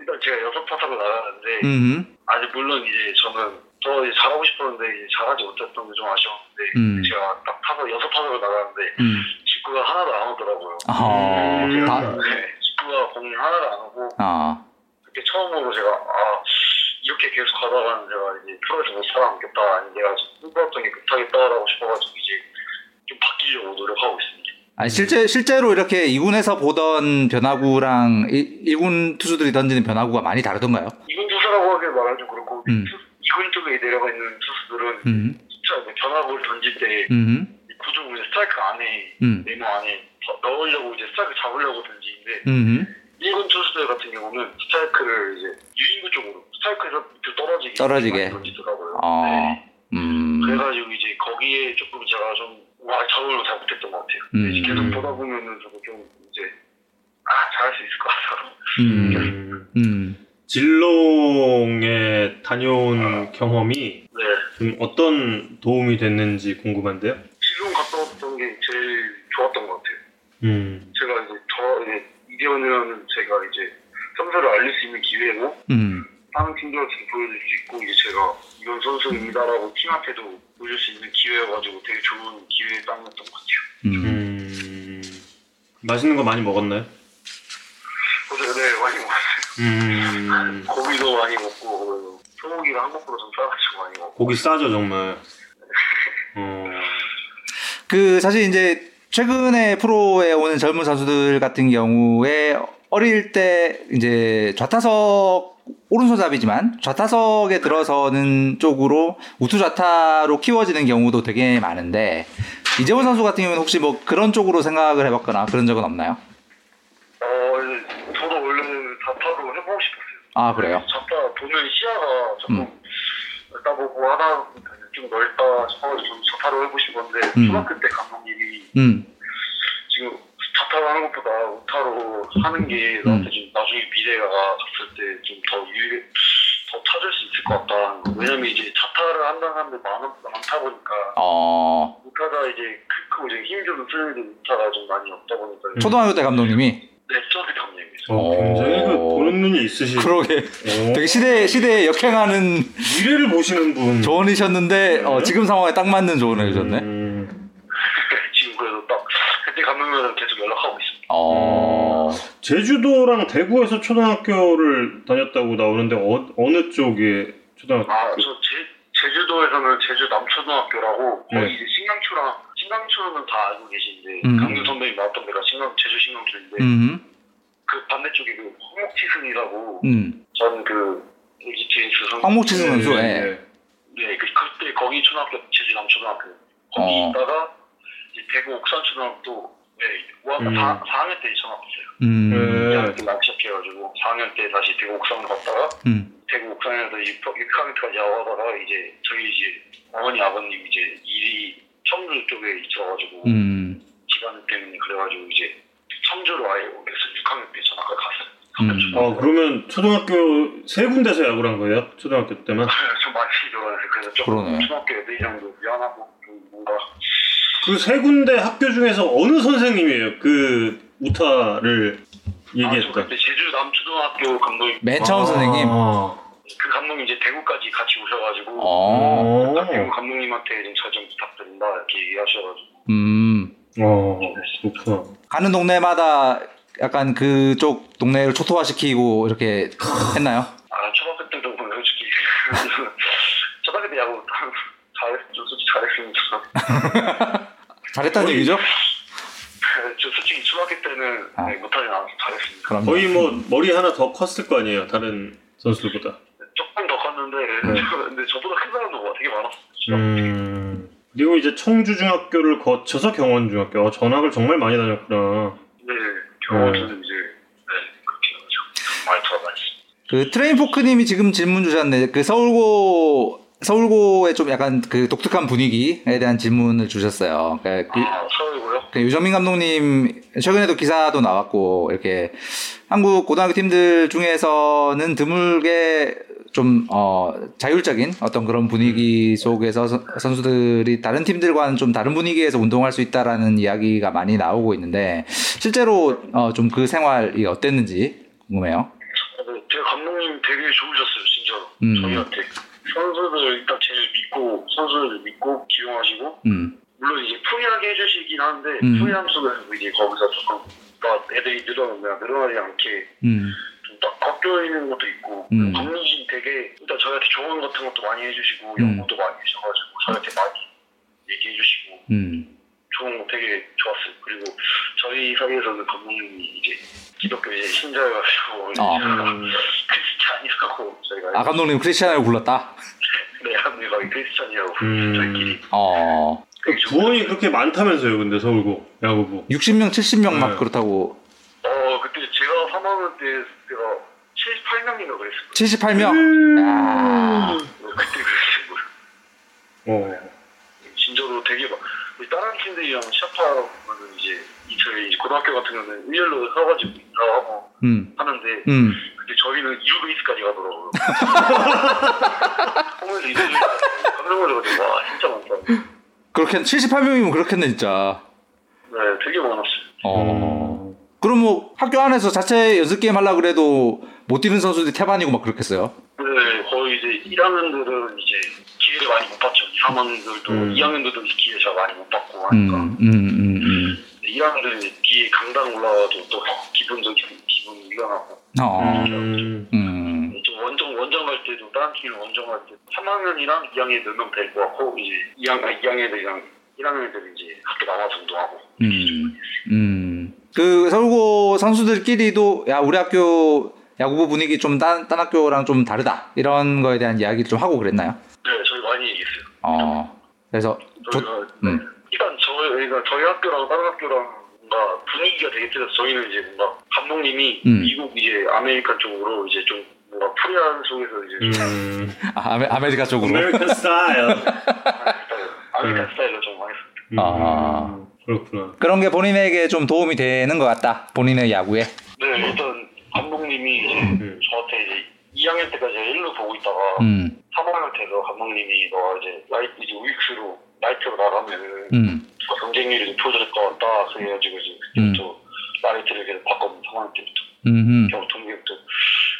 일단 제가 여섯 타석을 나갔는데, 음흠. 아직 물론 이제 저는 더 잘하고 싶었는데 이제 잘하지 못했던 게 좀 아쉬웠는데, 음. 제가 딱 타석 여섯 타석을 나갔는데, 음. 직구가 하나도 안 오더라고요. 아, 음, 다... 네, 직구가 공이 하나도 안 오고 아. 그게 처음으로 제가 아 이렇게 계속 가다가는 제가 이제 프로에서 못 살아남겠다 아니 내가 꿈꿔왔던 게 못하겠다라고 싶어가지고 이제 좀 바뀌려고 노력하고 있습니다. 아니 실제 실제로 이렇게 2군에서 보던 변화구랑 1, 군 투수들이 던지는 변화구가 많이 다르던가요? 2군 투수라고 하기엔 말하면 좀 그렇고 음. 2군 쪽에 내려가 있는 투수들은 음. 진짜 변화구를 던질 때 음. 구조 스트라이크 안에 음. 네모 안에 넣으려고 이제 스트라이크 잡으려고 던지는데 음. 1군 투수들 같은 경우는 스트라이크를 이제 유인구 쪽으로 스트라이크에서 떨어지게 떨어지게 던지더라고요. 어. 네. 음. 그래가지고 이제 거기에 조금 제가 좀 와, 잡으려고 잘 못했던 것 같아요. 음. 계속 보다 보면은 저도 좀 이제 아 잘할 수 있을 것 같아서. 음. 음. 진롱의 다녀온 경험이 네. 좀 어떤 도움이 됐는지 궁금한데요. 지금 갔다 왔던 게 제일 좋았던 것 같아요. 음. 제가 이제 저 이제 이대원이라는 제가 이제 선수를 알릴 수 있는 기회고 음. 다른 팀들한테 보여줄 수 있고 이제 제가 이런 선수입니다라고 팀한테도 보여줄 수 있는 기회여가지고 되게 좋은 기회에 땅이었던 것 같아요. 음. 음. 맛있는 거 많이 먹었나요? 그래서 네 많이 먹었어요. 음. 고기도 많이 먹고 소고기가 한국보다 좀 싸가지고 많이 먹고 고기 싸죠 정말. 어. 그 사실 이제 최근에 프로에 오는 젊은 선수들 같은 경우에 어릴 때 이제 좌타석 오른손잡이지만 좌타석에 들어서는 쪽으로 우투 좌타로 키워지는 경우도 되게 많은데 이재원 선수 같은 경우는 혹시 뭐 그런 쪽으로 생각을 해봤거나 그런 적은 없나요? 어 저도 원래는 자타로 해보고 싶었어요. 아 그래요? 자타 보면 시야가 조금 음. 넓다 보고 하다 보니까 좀 넓다 싶어가지고 좀 자타로 해보고 싶었는데 음. 초등학교 때 감독님이 음. 지금 자타로 하는 것보다 우타로 하는 게나한테 좀 나중에 미래가 갔을 때 좀 더 유리 더 찾을 수 있을 것 같다. 왜냐면 이제 자타를 한다는 사람들 많, 많다 보니까 어 우타가 이제 크고 이제 힘좀 쓰는 우타가 좀 많이 없다 보니까 초등학교 때 감독님이 네, 저한테 감독님이죠. 어, 굉장히 그 보는 눈이 있으시. 그러게 어. 되게 시대 시대에 역행하는 미래를 보시는 분. 조언이셨는데 어, 지금 상황에 딱 맞는 조언을 해주셨네. 음. 지금 그래도 딱 그때 감독님이랑 계속 연락하고 있습니다. 어 제주도랑 대구에서 초등학교를 다녔다고 나오는데 어, 어느 쪽에 초등학교? 아, 저 제, 제주도에서는 제주 남초등학교라고 거의 네. 이제 신강초랑 신강초는 다 알고 계시는데 음. 강유 선배님 나왔던 데가 신강 제주 신강초인데 음. 그 반대쪽에 그 황목치승이라고 음. 전그 LG 트윈스 선수 황목치승 선수. 예. 네, 그, 그때 거기 초등학교 제주 남초등학교 거기 어. 있다가 이제 대구 옥산초등학교 네, 5학년 음. 4, 4학년 때 전학 왔어요. 음. 네. 2학년 때막 시작해가지고 4학년 때 다시 대구 옥상으로 갔다가 음. 대구 옥상에서 6, 6학년까지 야구하다가 이제 저희 이제 어머니 아버님 이제 일이 청주 쪽에 있어가지고 음. 집안 때문에 그래가지고 이제 청주로 아예 그래서 6학년 때 전학을 갔어요. 음. 어 그러면 초등학교 세 군데서 야구를 한 거예요? 초등학교 때만? 좀 많이 들어가서 그래서 조금 그러네. 초등학교 애들이랑도 미안하고 좀 뭔가 그 세 군데 학교 중에서 어느 선생님이에요? 그 우타를 아, 저 얘기했던. 그때 제주 남초등학교 감독님 맨 처음 선생님. 아. 그 감독님 이제 대구까지 같이 오셔가지고 어. 어. 대구 감독님한테 좀 잘 좀 부탁드린다 이렇게 얘기하셔가지고 음. 어. 그렇구나. 가는 동네마다 약간 그쪽 동네를 초토화시키고 이렇게 했나요? 아 초등학교 때도 보면 솔직히 초등학교 때 야구 잘했 좀 솔직히 잘했습니다. 잘했다는 얘기죠? 저 솔직히 초등학교 때는 아. 네, 못하진 않아서 잘했습니다. 그럼 거의 뭐 머리 하나 더 컸을 거 아니에요? 다른 선수들보다. 컸는데 네. 근데 저보다 큰 사람도 되게 많았어요. 음. 그리고 이제 청주 중학교를 거쳐서 경원 중학교. 어, 전학을 정말 많이 다녔구나. 네 경호들은 이제 네 그렇게 해가지고 많이 돌아다녔습니다. 그 트레인 포크님이 지금 질문 주셨는데 그 서울고 서울고의 좀 약간 그 독특한 분위기에 대한 질문을 주셨어요. 그, 그, 아 서울고요? 그 유정민 감독님 최근에도 기사도 나왔고 이렇게 한국 고등학교 팀들 중에서는 드물게 좀 어, 자율적인 어떤 그런 분위기 속에서 선- 선수들이 다른 팀들과는 좀 다른 분위기에서 운동할 수 있다라는 이야기가 많이 나오고 있는데 실제로 어, 좀 그 생활이 어땠는지 궁금해요. 어, 네, 제 감독님 되게 좋으셨어요 진짜로. 음. 저희한테. 선수들 일단 제일 믿고 선수들 믿고 기용하시고. 음, 물론 이제 free하게 해주시긴 하는데 음. 프리 함수는 이제 거기서 조금 나 애들이 늘어나면 늘어나지 않게 음, 좀 딱 꺾여 있는 것도 있고 음. 감독님 되게 일단 저희한테 조언 같은 것도 많이 해주시고 음. 연구도 많이 해주셔가지고 저희한테 많이 얘기해주시고 음, 좋은 거 되게 좋았어요. 그리고 저희 사이에서는 감독님이 이제 기독교 이제 신자여가지고 이제 어. 크리스찬이라고 저희가 아 감독님 크리스티아노를 불렀다. 네 감독님이 크리스찬이라고 음. 저희끼리 어, 그 부원이 그렇게 많다면서요, 근데 서울고 야구부. 60명, 70명 막 네. 그렇다고 어 그때 제가 3학년 때 제가 78명인가 그랬어요. 78명. 음. 야, 그때 그랬어요. 어. 진짜로 되게 막 우리 다른 팀들이랑 시합하면 이제 2차 저희 이제 고등학교 같은 경우는 일렬로 서가지고 하고 음. 하는데 음. 근데 저희는 2루베이스까지 가더라고요. 보면서 이동이 깜짝 놀라가지고 와 진짜 많다. 그렇게 78명이면 그렇겠네 진짜. 네, 되게 많았어요. 어. 그럼 뭐 학교 안에서 자체 연습 게임 하려 그래도 못 뛰는 선수들이 태반이고 막 그렇겠어요? 네, 거의 이제 1학년들은 이제 기회를 많이 못 받죠. 3학년들도 음. 2학년들도 기회 잘 많이 못 받고 하니까. 음, 음, 음, 음. 1학년들은 뒤에 강당 올라가도 또 기본적인 기분 일어나고. 어. 음. 음. 원정 원정 갈 때도 다른 팀 원정 갈 때 3학년이랑 2학년 몇명 데리고 왔고 이제 2학 2학년들이랑 1학년들이 이제 학교 나와서 운동하고. 음. 음. 그 서울고 선수들끼리도 야 우리 학교 야구부 분위기 좀 딴, 딴 학교랑 좀 다르다 이런 거에 대한 이야기를 좀 하고 그랬나요? 네, 저희 많이 얘기했어요. 어, 그래서 저희가 조, 음. 일단 저희가 저희 학교랑 다른 학교랑 뭔가 분위기가 되게 틀려서 저희는 이제 뭔가 감독님이 음. 미국 이제 아메리카 쪽으로 이제 좀 뭔가 free한 속에서 이제 음. 아, 아메, 아메리카 쪽으로 American 스타일 American 스타일로 좀 많이 썼죠. 아 그렇구나. 그런 게 본인에게 좀 도움이 되는 것 같다. 본인의 야구에. 네, 일단 감독님이 이제 음. 저한테 이제 2학년 때까지 1루 보고 있다가 음. 3학년 때도 감독님이 너 이제 라이트 이제 우익수로 라이트로 나가면은 음. 경쟁력이 높아질 것 같다 그래가지고 이제 그때부터 음. 라이트를 계속 바꿨는 3학년 때부터 겨울 동계부터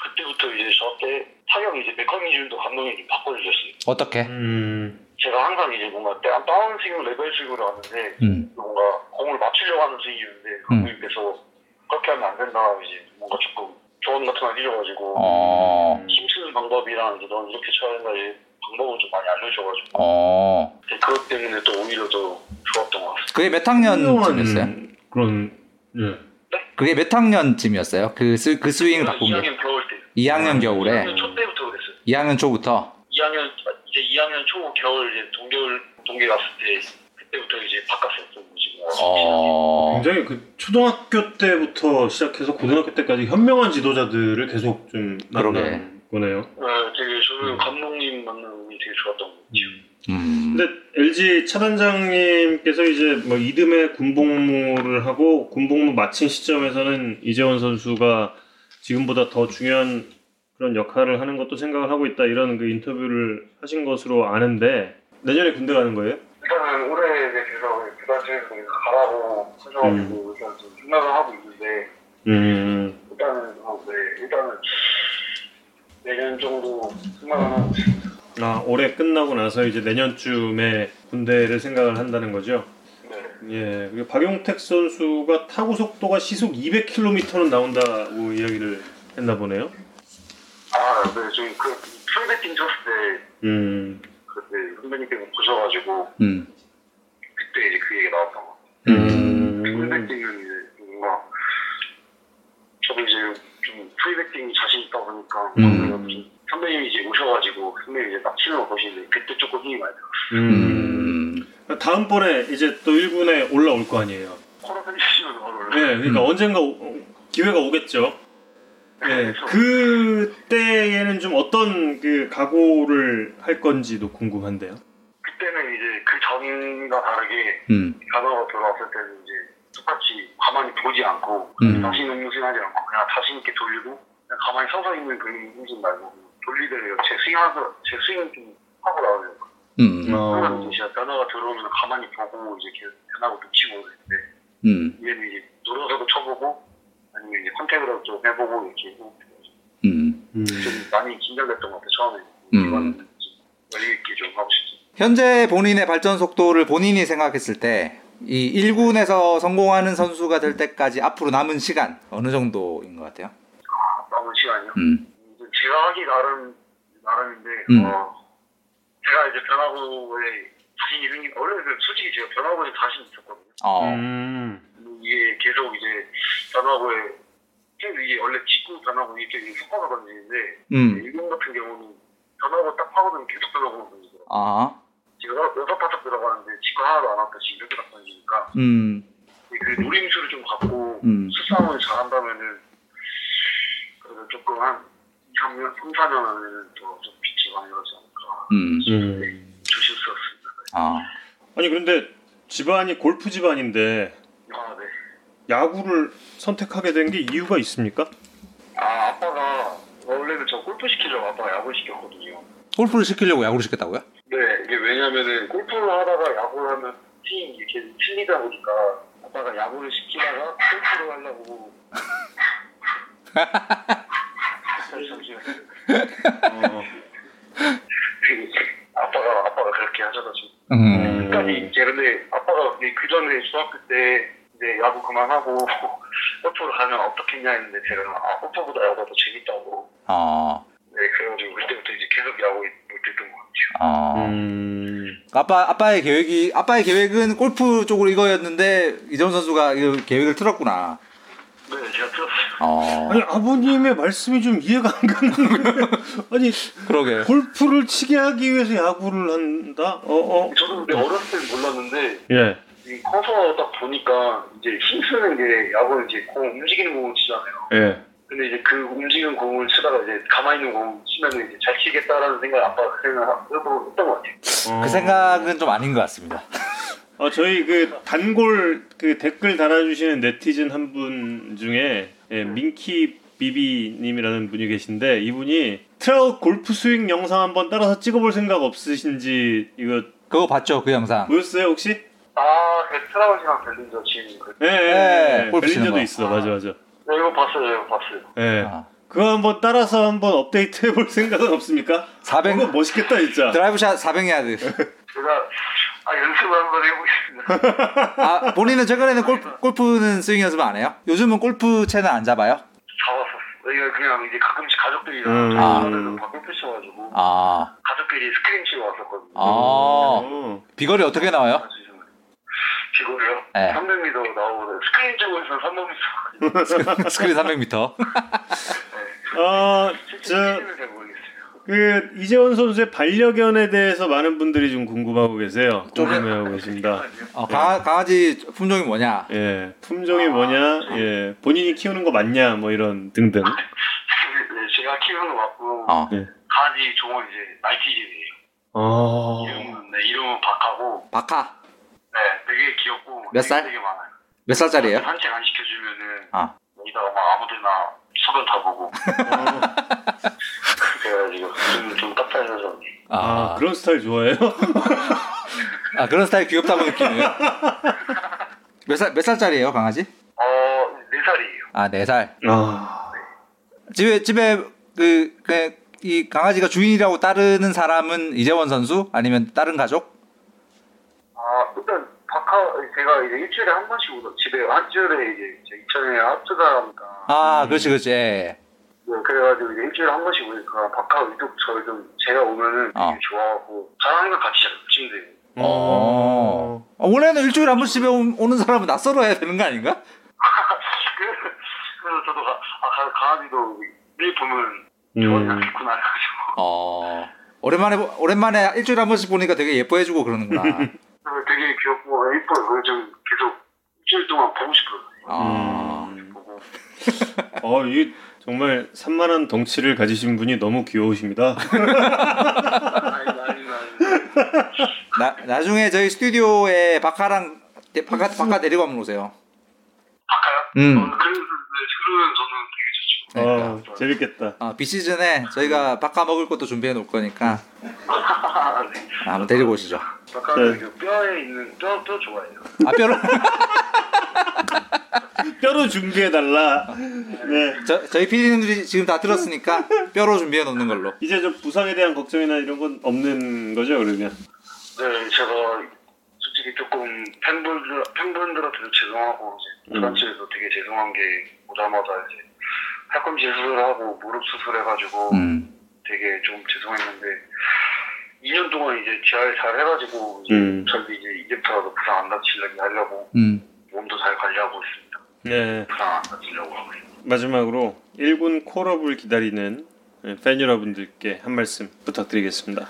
그때부터 이제 저한테 타격 이제 메커니즘도 감독님이 바꿔주셨어요. 어떻게? 음. 제가 항상 이제 뭔가 다운스윙 레벨식으로 하는데 음. 뭔가 공을 맞추려고 하는 스윙이었는데 음. 감독님께서 그렇게 하면 안 된다 이제 뭔가 조금 조언 같은 거 해주셔가지고 어. 힘쓰는 방법이랑 이제 넌 이렇게 쳐야 된다 방법을 좀 많이 알려주셔가지고 어. 그것 때문에 또 오히려 더 좋았던 것 같습니다. 그게 몇 학년쯤이었어요? 그런 예. 네? 그게 몇 학년쯤이었어요? 그, 스, 그 스윙을 바꾼 게? 2학년 겨울 때. 2학년 겨울에? 2학년 초 때부터 그랬어요. 2학년 초부터? 2학년, 이제 2학년 초 겨울 이제 동계울, 동계 갔을 때 그때부터 이제 바꿨어요. 좀 어... 굉장히 그 초등학교 때부터 시작해서 고등학교 때까지 현명한 지도자들을 계속 좀 만난 거네요. 네, 되게 저는 감독님 만남이 되게 좋았던 것 같아요. 음. 근데 LG 차단장님께서 이제 뭐 이듬해 군복무를 하고 군복무 마친 시점에서는 이재원 선수가 지금보다 더 중요한 그런 역할을 하는 것도 생각을 하고 있다 이런 그 인터뷰를 하신 것으로 아는데 내년에 군대 가는 거예요? 일단은 올해 대해서 부단지에서 가라고 하셔가지고 음. 일단 좀 생각을 하고 있는데 음. 일단은 어, 네 일단은 내년 정도 생각을 하고 있습니다. 아 올해 끝나고 나서 이제 내년쯤에 군대를 생각을 한다는 거죠? 네. 예, 그리고 박용택 선수가 타구 속도가 시속 200km는 나온다고 이야기를 했나 보네요. 아, 네, 저희 그 풀배팅 쳤을 때, 음. 그때 선배님께서 보셔가지고, 음. 그때 이제 그 얘기 나왔던 거. 음. 풀배팅은 이제 뭔가 저도 이제 좀 프리배팅이 자신 있다 보니까 음. 선배님이 이제 오셔가지고 선배님이 이제 딱 치는 거 보시는데 그때 조금 힘이 많이 들었어요. 음. 다음번에 이제 또 1군에 올라올 거 아니에요? 코로나 시즌은 바로 네, 그러니까 음. 언젠가 기회가 오겠죠. 네, 네 그때에는 좀 어떤 그 각오를 할 건지도 궁금한데요. 그때는 이제 그 전과 다르게 음. 변화가 들어왔을 때는 이제 똑같이 가만히 보지 않고 음. 있는 스윙하지 않고 그냥 자신 있게 돌리고 그냥 가만히 서서 있는 그 힘좀 말고 돌리더래요. 제 스윙하고 제 스윙 좀 하고 나오는 거. 음. 그러면 어. 이제 변화가 들어오면 가만히 보고 이제 계속 변화가 놓치고 그랬는데 음. 얘는 이제 눌러서도 쳐보고 아니면 이제 contact으로 좀 해보고 이렇게 음. 음. 좀 많이 긴장됐던 것 같아 처음에. 음. 여유 있게 좀 하고 싶지. 현재 본인의 발전 속도를 본인이 생각했을 때 이 1군에서 성공하는 선수가 될 때까지 앞으로 남은 시간 어느 정도인 것 같아요? 아, 남은 시간이요? 음. 제가 하기 나름 나름인데 음. 어, 제가 이제 변화구에 자신이 생긴 원래 그 솔직히 제가 변화구에 자신 있었거든요. 어. 음. 이게 계속 이제 변화구에 이게 원래 직구 변화구 이렇게 섞어서 던지는데 음. 일본 같은 경우는 변화구 딱 파고들면 계속 변화구만 던지더라고요. 아. 제가 여섯 바짝 들어가는데 직구 하나도 안 왔듯이 이렇게 딱 던지니까 음. 그 노림수를 좀 갖고 음. 수싸움을 잘한다면은 그래도 조금 한 3년, 3, 4년 안에는 또좀 빛이 많이 나지 않을까. 음. 음. 조심스럽습니다. 아. 아니, 그런데 집안이 골프 집안인데. 아, 네. 야구를 선택하게 된 게 이유가 있습니까? 아 아빠가 원래는 저 골프 시키려고 아빠가 야구 시켰거든요. 골프를 시키려고 야구를 시켰다고요? 네 이게 왜냐면은 골프를 하다가 야구를 하면 팀이 이렇게 틀리다 보니까 아빠가 야구를 시키다가 골프를 하려고. 어. 아빠가 아빠가 그렇게 하셔가지고. 음. 그러니까 이제 근데 아빠가 그 전에 중학교 때 이제 야구 그만하고 골프를 가면 어떻겠냐 했는데 제가 아 골프보다 야구가 더 재밌다고. 아. 네 그래가지고 그때부터 이제 계속 야구 못했던 것 같아요. 아. 음. 아빠 아빠의 계획이 아빠의 계획은 골프 쪽으로 이거였는데 이정 선수가 이 계획을 틀었구나. 네, 제가. 어... 아니 아버님의 말씀이 좀 이해가 안 가는 아니 그러게 골프를 치게 하기 위해서 야구를 한다? 어, 어. 저도 근데 어렸을 때 몰랐는데 예. 커서 딱 보니까 이제 힘쓰는 게 야구는 이제 공 움직이는 공을 치잖아요. 예. 근데 이제 그 움직이는 공을 치다가 이제 가만히 있는 공 치면 이제 잘 치겠다라는 생각 아빠가 그 생각 일부러 했던 것 같아요. 어... 그 생각은 좀 아닌 것 같습니다. 어, 저희 그 단골 그 댓글 달아주시는 네티즌 한 분 중에 예, 민키 비비님이라는 분이 계신데 이분이 트라웃 골프 스윙 영상 한번 따라서 찍어볼 생각 없으신지 이거 그거 봤죠 그 영상 보였어요 혹시? 아, 그 트라웃이랑 벨린저 지금 그. 예, 예, 예. 벨린저도 있어, 맞아, 맞아. 네, 이거 봤어요, 이거 봤어요. 예. 아. 그거 한번 따라서 한번 업데이트 해볼 생각은 없습니까? 400 멋있겠다 진짜. 드라이브샷 400야드. 제가 아 연습을 한번 해보겠습니다. 아 본인은 최근에는 골프, 골프는 스윙 연습 안 해요? 요즘은 골프 채는 안 잡아요? 잡았었어. 이거 그냥 이제 가끔씩 가족들이랑 음. 아. 골프 치셔가지고 아. 가족끼리 스크린 치고 왔었거든요. 아. 음. 비거리 어떻게 나와요? 비거리요? 네. 300m 나오고 스크린 쪽에서 300m. 스크린 300m. 네. 어, 저. 그 이재원 선수의 반려견에 대해서 많은 분들이 좀 궁금하고 계세요. 궁금해하고 계십니다. 어, 강아, 강아지 품종이 뭐냐? 예, 품종이 뭐냐? 예, 본인이 키우는 거 맞냐? 뭐 이런 등등. 네, 제가 키우는 거 맞고 어. 네. 강아지 종은 이제 말티즈예요. 어. 이름은 네, 이름은 박하고. 박하. 네, 되게 귀엽고. 몇 살? 되게 많아요. 몇 살짜리예요? 산책 안 시켜주면은 아. 여기다가 막 아무데나 소변 다 보고. 그래가지고 좀, 좀 카페에서 아, 아 그런 스타일 좋아해요? 아 그런 스타일 귀엽다고 느끼네요. 몇 살 몇 살짜리예요 강아지? 어네 살이에요. 아네 살. 아 집에 집에 그, 그, 이 강아지가 주인이라고 따르는 사람은 이재원 선수 아니면 다른 가족? 아 일단 박하 제가 이제 일주일에 한 번씩 집에 한 주일에 이제 이천에 합주다 보니까. 아 그렇지 그렇지. 예. 네, 그래가지고 이제 일주일에 한 번씩 오니까 박하 유독 저희 좀 제가 오면은 되게 어. 좋아하고 저랑이랑 같이 친구예요. 어. 어. 원래는 일주일에 한 번씩 집에 오는 사람은 낯설어 해야 되는 거 아닌가? 그래서 저도 가, 아, 강아지도 늘 보면 좋아하겠구나 음. 해가지고. 어. 오랜만에 오랜만에 일주일에 한 번씩 보니까 되게 예뻐해주고 그러는구나. 되게 귀엽고 예뻐요. 좀 계속 일주일 동안 보고 싶어요. 아. 음. 어, 이 정말 산만한 덩치를 가지신 분이 너무 귀여우십니다. 나, 나중에 저희 스튜디오에 박하랑 박하, 박하 데리고 한번 오세요. 박하요? 음. 어, 그러, 그러면 저는 네. 어, 네. 재밌겠다. 어, 비시즌에 저희가 박하 먹을 것도 준비해 놓을 거니까 아, 네. 한번 데리고 오시죠. 네. 그 뼈에 있는 뼈, 뼈 좋아해요. 아 뼈를 뼈로 준비해 달라. 네. 저, 저희 PD님들이 지금 다 들었으니까 뼈로 준비해 놓는 걸로. 이제 좀 부상에 대한 걱정이나 이런 건 없는 거죠, 그러면? 네, 제가 솔직히 조금 팬분들 팬분들한테도 죄송하고 이제 음. 되게 죄송한 게 오자마자 이제 팔꿈치 수술하고 무릎 수술해가지고 음. 되게 좀 죄송했는데 2년 동안 이제 잘, 잘 해가지고 이제 음. 저희 이제 이제부터라도 부상 안 다치려고 하려고 음. 몸도 잘 관리하고 있습니다. 네. 부상 안 다치려고 하고 있습니다. 마지막으로 1군 콜업을 기다리는 팬 여러분들께 한 말씀 부탁드리겠습니다.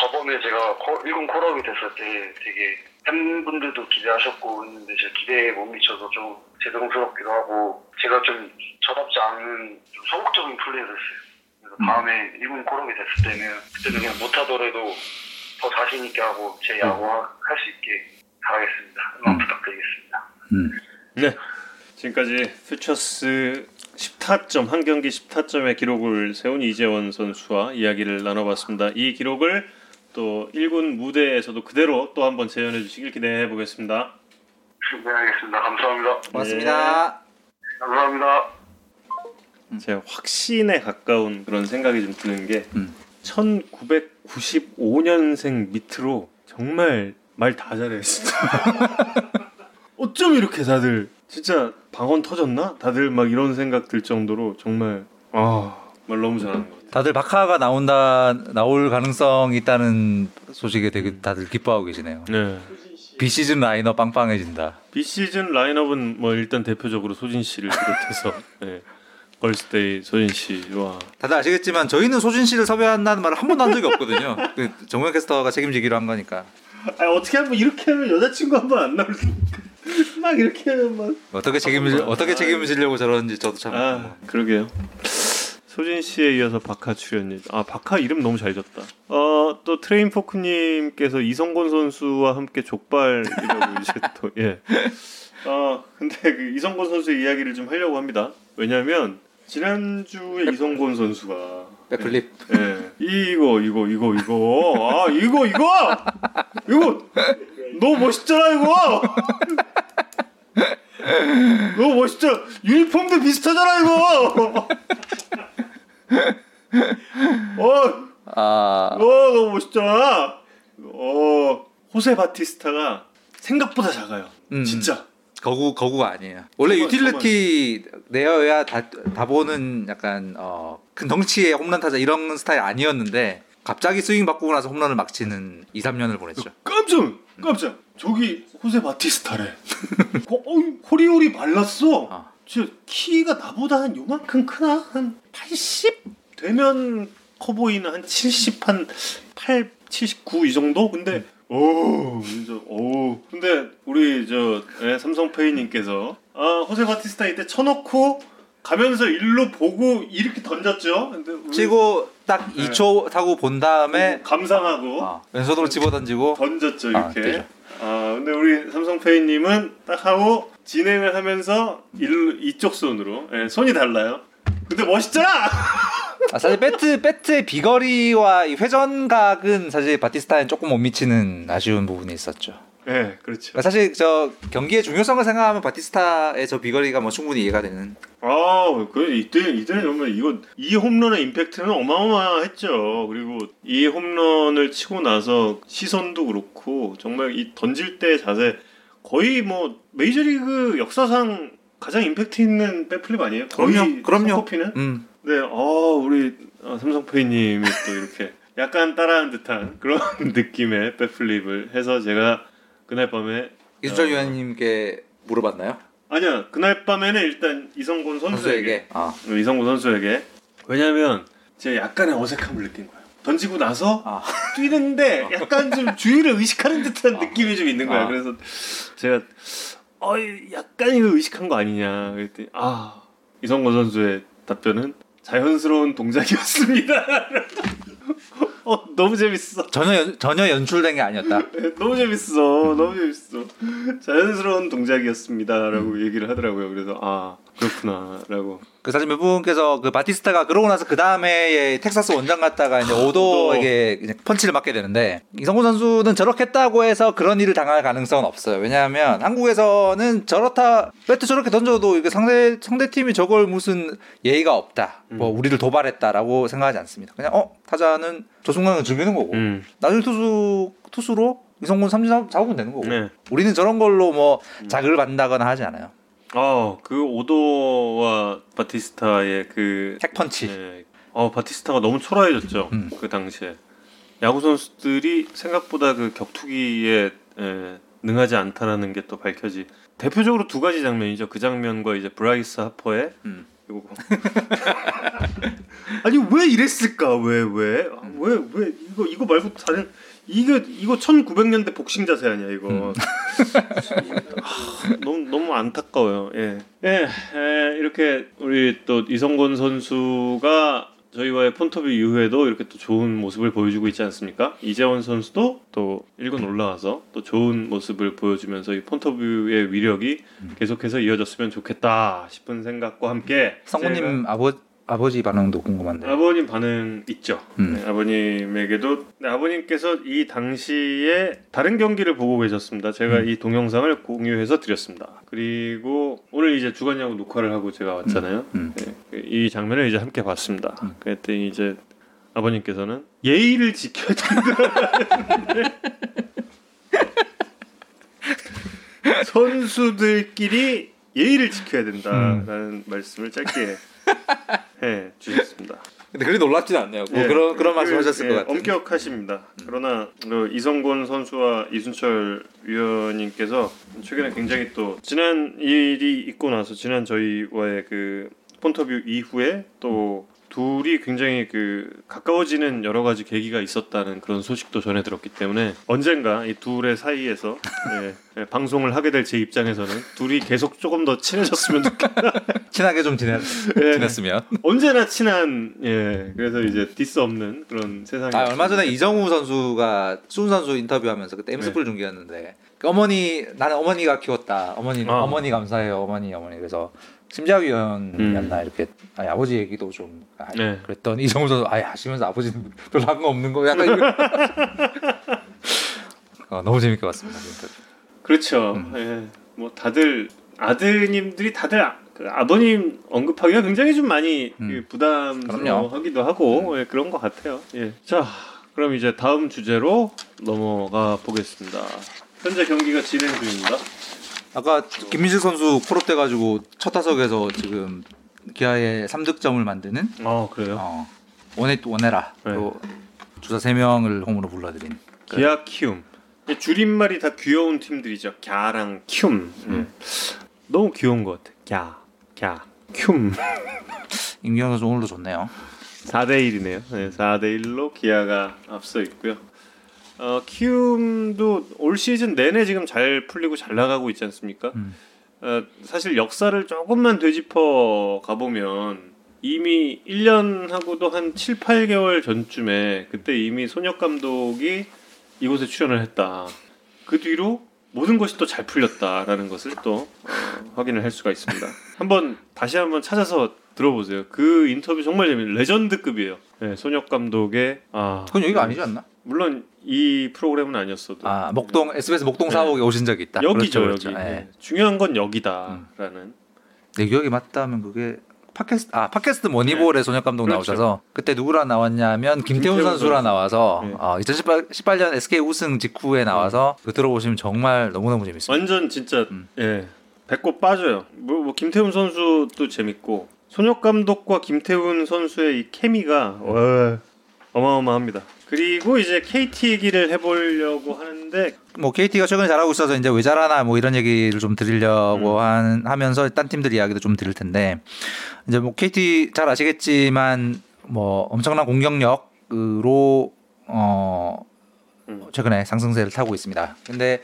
저번에 제가 1군 콜업이 됐을 때 되게 팬분들도 기대하셨고 했는데 제 기대에 못 미쳐서 좀 죄송스럽기도 하고 제가 좀 저답지 않은 좀 소극적인 플레이를 했어요. 그래서 음. 다음에 1군 콜업이 됐을 때는 그때는 그냥 못하더라도 더 자신 있게 하고 제 야구 할 수 있게 잘하겠습니다. 응원 음. 부탁드리겠습니다. 음. 네. 지금까지 퓨처스 10타점 한 경기 10타점의 기록을 세운 이재원 선수와 이야기를 나눠봤습니다. 이 기록을 또 1군 무대에서도 그대로 또 한번 재현해 주시길 기대해 보겠습니다. 네 알겠습니다. 감사합니다. 고맙습니다. 네, 감사합니다. 제가 확신에 가까운 그런 생각이 좀 드는 게 음. 1995년생 밑으로 정말 말 다 잘해 진짜. 어쩜 이렇게 다들 진짜 방언 터졌나? 다들 막 이런 생각 들 정도로 정말 아 말 너무 잘하는 것 같아요. 다들 바카가 나온다 나올 가능성이 있다는 소식에 되게 다들 기뻐하고 계시네요. 네. 비시즌 라인업 빵빵해진다. 비시즌 라인업은 뭐 일단 대표적으로 소진 씨를 비롯해서 네. 걸스데이 소진 씨와 다들 아시겠지만 저희는 소진 씨를 섭외한다는 말을 한 번도 한 적이 없거든요. 그 정우영 캐스터가 책임지기로 한 거니까. 아 어떻게 하면 이렇게 하면 여자친구 한 번 안 나올 막 이렇게 하면 막 어떻게 책임질 어떻게 책임지려고 저러는지 저도 참. 아 뭐. 그러게요. 소진 씨에 이어서 바카 출연이 아 바카 이름 너무 잘 졌다. 어 또 트레인 포크님께서 이성곤 선수와 함께 족발이라고 이제 또 예. 아 근데 그 이성곤 선수의 이야기를 좀 하려고 합니다. 왜냐하면 지난주에 이성곤 선수가 bat flip. 예. 이거 이거 이거 이거 아 이거 이거 이거 너무 멋있잖아 이거. 너무 멋있죠. 유니폼도 비슷하잖아 이거. 어. 아. 어 너무 멋있잖아. 어 호세 바티스타가 생각보다 작아요. 음. 진짜. 거구 거구가 아니에요. 원래 정말, 유틸리티 정말. 내외야 다, 다 보는 약간 어, 큰 덩치의 홈런 타자 이런 스타일 아니었는데 갑자기 스윙 바꾸고 나서 홈런을 막 치는 2, 3년을 보냈죠. 깜짝 깜짝. 저기 호세 바티스타래. 어, 호리호리 말랐어. 아. 저 키가 나보다 한 요만큼 크나? 한 80 되면 커 보이는 한 70, 한 8, 79 이 정도? 근데 오, 진짜, 오. 근데 우리 저 네, 삼성 페이님께서 아 호세 바티스타 이때 쳐놓고 가면서 일로 보고 이렇게 던졌죠. 근데 우리... 치고 딱 네. 2초 타고 본 다음에 감상하고 아, 왼손으로 집어 던지고 던졌죠 이렇게. 아, 아 근데 우리 삼성 페이님은 딱 하고 진행을 하면서 일 이쪽 손으로 네, 손이 달라요. 근데 멋있잖아. 아, 사실 배트 배트의 비거리와 이 회전각은 사실 바티스타에 조금 못 미치는 아쉬운 부분이 있었죠. 네, 그렇죠. 그러니까 사실 저 경기의 중요성을 생각하면 바티스타의 저 비거리가 뭐 충분히 이해가 되는. 아, 그 이때 이때 정말 이거 이 홈런의 임팩트는 어마어마했죠. 그리고 이 홈런을 치고 나서 시선도 그렇고 정말 이 던질 때 자세 거의 뭐 메이저리그 역사상 가장 임팩트 있는 백플립 아니에요? 그럼요. 그럼요. 피는 음. 네, 어 우리 어, 삼성페이님이 또 이렇게 약간 따라한 듯한 그런 느낌의 백플립을 해서 제가 그날 밤에 이수철 어, 위원님께 물어봤나요? 아니야 그날 밤에는 일단 이성곤 선수에게, 선수에게. 아. 어, 이성곤 선수에게 왜냐하면 제가 약간의 어색함을 느낀 거예요. 던지고 나서 아. 뛰는데 약간 좀 주위를 의식하는 듯한 아. 느낌이 좀 있는 거야. 아. 그래서 제가 어 약간 이거 의식한 거 아니냐 그랬더니 아 이성곤 선수의 답변은 자연스러운 동작이었습니다. 어 너무 재밌어. 전혀 연, 전혀 연출된 게 아니었다. 네, 너무 재밌어. 너무 재밌어. 자연스러운 동작이었습니다라고 음. 얘기를 하더라고요. 그래서 아 그렇구나라고. 그 사실 몇 분께서 그 바티스타가 그러고 나서 그 다음에 텍사스 원장 갔다가 이제 아, 오도에게 이제 펀치를 맞게 되는데 이성훈 선수는 저렇게 했다고 해서 그런 일을 당할 가능성은 없어요. 왜냐하면 한국에서는 저렇다 배트 저렇게 던져도 이게 상대 상대 팀이 저걸 무슨 예의가 없다, 음. 뭐 우리를 도발했다라고 생각하지 않습니다. 그냥 어 타자는 저 순간을 즐기는 거고 음. 나중에 투수 투수로 이성훈 삼진 잡으면 되는 거고 네. 우리는 저런 걸로 뭐 음. 자극을 받는다거나 하지 않아요. 어, 그 오도와 바티스타의 그 핵펀치. 네. 어, 바티스타가 너무 초라해졌죠. 음. 그 당시에. 야구 선수들이 생각보다 그 격투기에 에, 능하지 않다라는 게 또 밝혀지. 대표적으로 두 가지 장면이죠. 그 장면과 이제 브라이스 하퍼의 음. 이거 아니 왜 이랬을까? 왜 왜? 왜왜 이거 이거 말고 다른 이거 이거 1900년대 복싱 자세 아니야 이거. 음. 아, 너무 너무 안타까워요. 예. 예. 예. 이렇게 우리 또 이성곤 선수가 저희와의 폰터뷰 이후에도 이렇게 또 좋은 모습을 보여주고 있지 않습니까? 이재원 선수도 또 1군 올라와서 또 좋은 모습을 보여주면서 이 폰터뷰의 위력이 음. 계속해서 이어졌으면 좋겠다 싶은 생각과 함께 성우님 아버 아버지 반응도 궁금한데. 아버님 반응 있죠. 음. 네, 아버님에게도 네, 아버님께서 이 당시에 다른 경기를 보고 계셨습니다. 제가 음. 이 동영상을 공유해서 드렸습니다. 그리고 오늘 이제 주간야구 녹화를 하고 제가 왔잖아요. 음. 음. 네, 이 장면을 이제 함께 봤습니다. 음. 그랬더니 이제 아버님께서는 예의를 지켜야 된다. 선수들끼리 예의를 지켜야 된다라는 음. 말씀을 짧게 해 주셨습니다. 근데 그리 놀랍지는 않네요. 뭐 예, 그런 그런 말씀하셨을 그, 예, 것 같아요. 엄격하십니다. 음. 그러나 그 이성곤 선수와 이순철 위원님께서 최근에 굉장히 또 지난 일이 있고 나서 지난 저희와의 그 폰터뷰 이후에 또 둘이 굉장히 그 가까워지는 여러 가지 계기가 있었다는 그런 소식도 전해 들었기 때문에 언젠가 이 둘의 사이에서 예, 예, 방송을 하게 될 제 입장에서는 둘이 계속 조금 더 친해졌으면 좋겠다. 친하게 좀 지냈, 예, 지냈으면 언제나 친한 예 그래서 이제 디스 없는 그런 세상이 아, 얼마 전에 이정후 선수가 수훈 선수 인터뷰하면서 그때 엠스플 네. 중계였는데 그 어머니 나는 어머니가 키웠다 어머니 아. 어머니 감사해요 어머니 어머니 그래서 심재학 위원이었나 음. 이렇게 아니, 아버지 얘기도 좀 아, 네. 그랬더니 이정후 선수 아예 하시면서 아버지는 별로 한 거 없는 거 약간 어, 너무 재밌게 봤습니다. 그렇죠. 음. 예. 뭐 다들 아드님들이 다들 아, 그 아버님 언급하기가 굉장히 좀 많이 음. 부담스러워하기도 하고 음. 예, 그런 것 같아요. 예. 자, 그럼 이제 다음 주제로 넘어가 보겠습니다. 현재 경기가 진행 중입니다. 아까 김민식 선수 콜업 돼가지고 첫 타석에서 지금 기아의 3득점을 만드는. 아 그래요? 어, 원해 원해라. 네. 또 주자 3 명을 홈으로 불러들인. 기아 키움. 줄임말이 다 귀여운 팀들이죠. 갸랑 큐움. 음. 네. 너무 귀여운 것 같아. 갸, 갸, 큐움. 임기현 선수 오늘도 좋네요. 4대 1이네요. 네, 4대 1로 기아가 앞서 있고요. 어, 키움도 올 시즌 내내 지금 잘 풀리고 잘 나가고 있지 않습니까? 음. 어, 사실 역사를 조금만 되짚어 가보면 이미 1년 하고도 한 7, 8개월 전쯤에 그때 이미 손혁 감독이 이곳에 출연을 했다. 그 뒤로 모든 것이 또 잘 풀렸다라는 것을 또 어, 확인을 할 수가 있습니다. 한번 다시 한번 찾아서 들어보세요. 그 인터뷰 정말 재밌는 레전드급이에요. 네, 손혁 감독의 아 그건 여기가 아니지 않나? 물론 이 프로그램은 아니었어도 아 목동 SBS 목동 네. 사옥에 오신 적이 있다. 여기죠 그렇죠, 그렇죠. 여기. 네. 중요한 건 여기다라는. 음. 내 기억이 맞다면 그게 팟캐스트 아 팟캐스트 모니볼에 네. 손혁 감독 그렇죠. 나오셔서 그때 누구랑 나왔냐면 김태훈, 김태훈 선수랑 나와서 네. 어, 2018 18년 SK 우승 직후에 나와서 그 들어보시면 정말 너무 너무 재밌어요. 완전 진짜 음. 예 배꼽 빠져요. 뭐, 뭐 김태훈 선수도 재밌고 손혁 감독과 김태훈 선수의 이 케미가 와, 어마어마합니다. 그리고 이제 KT 얘기를 해보려고 하는데 뭐 KT가 최근에 잘하고 있어서 이제 왜 잘하나 뭐 이런 얘기를 좀 드리려고 음. 한, 하면서 딴 팀들 이야기도 좀 드릴 텐데 이제 뭐 KT 잘 아시겠지만 뭐 엄청난 공격력으로 어 음. 최근에 상승세를 타고 있습니다. 근데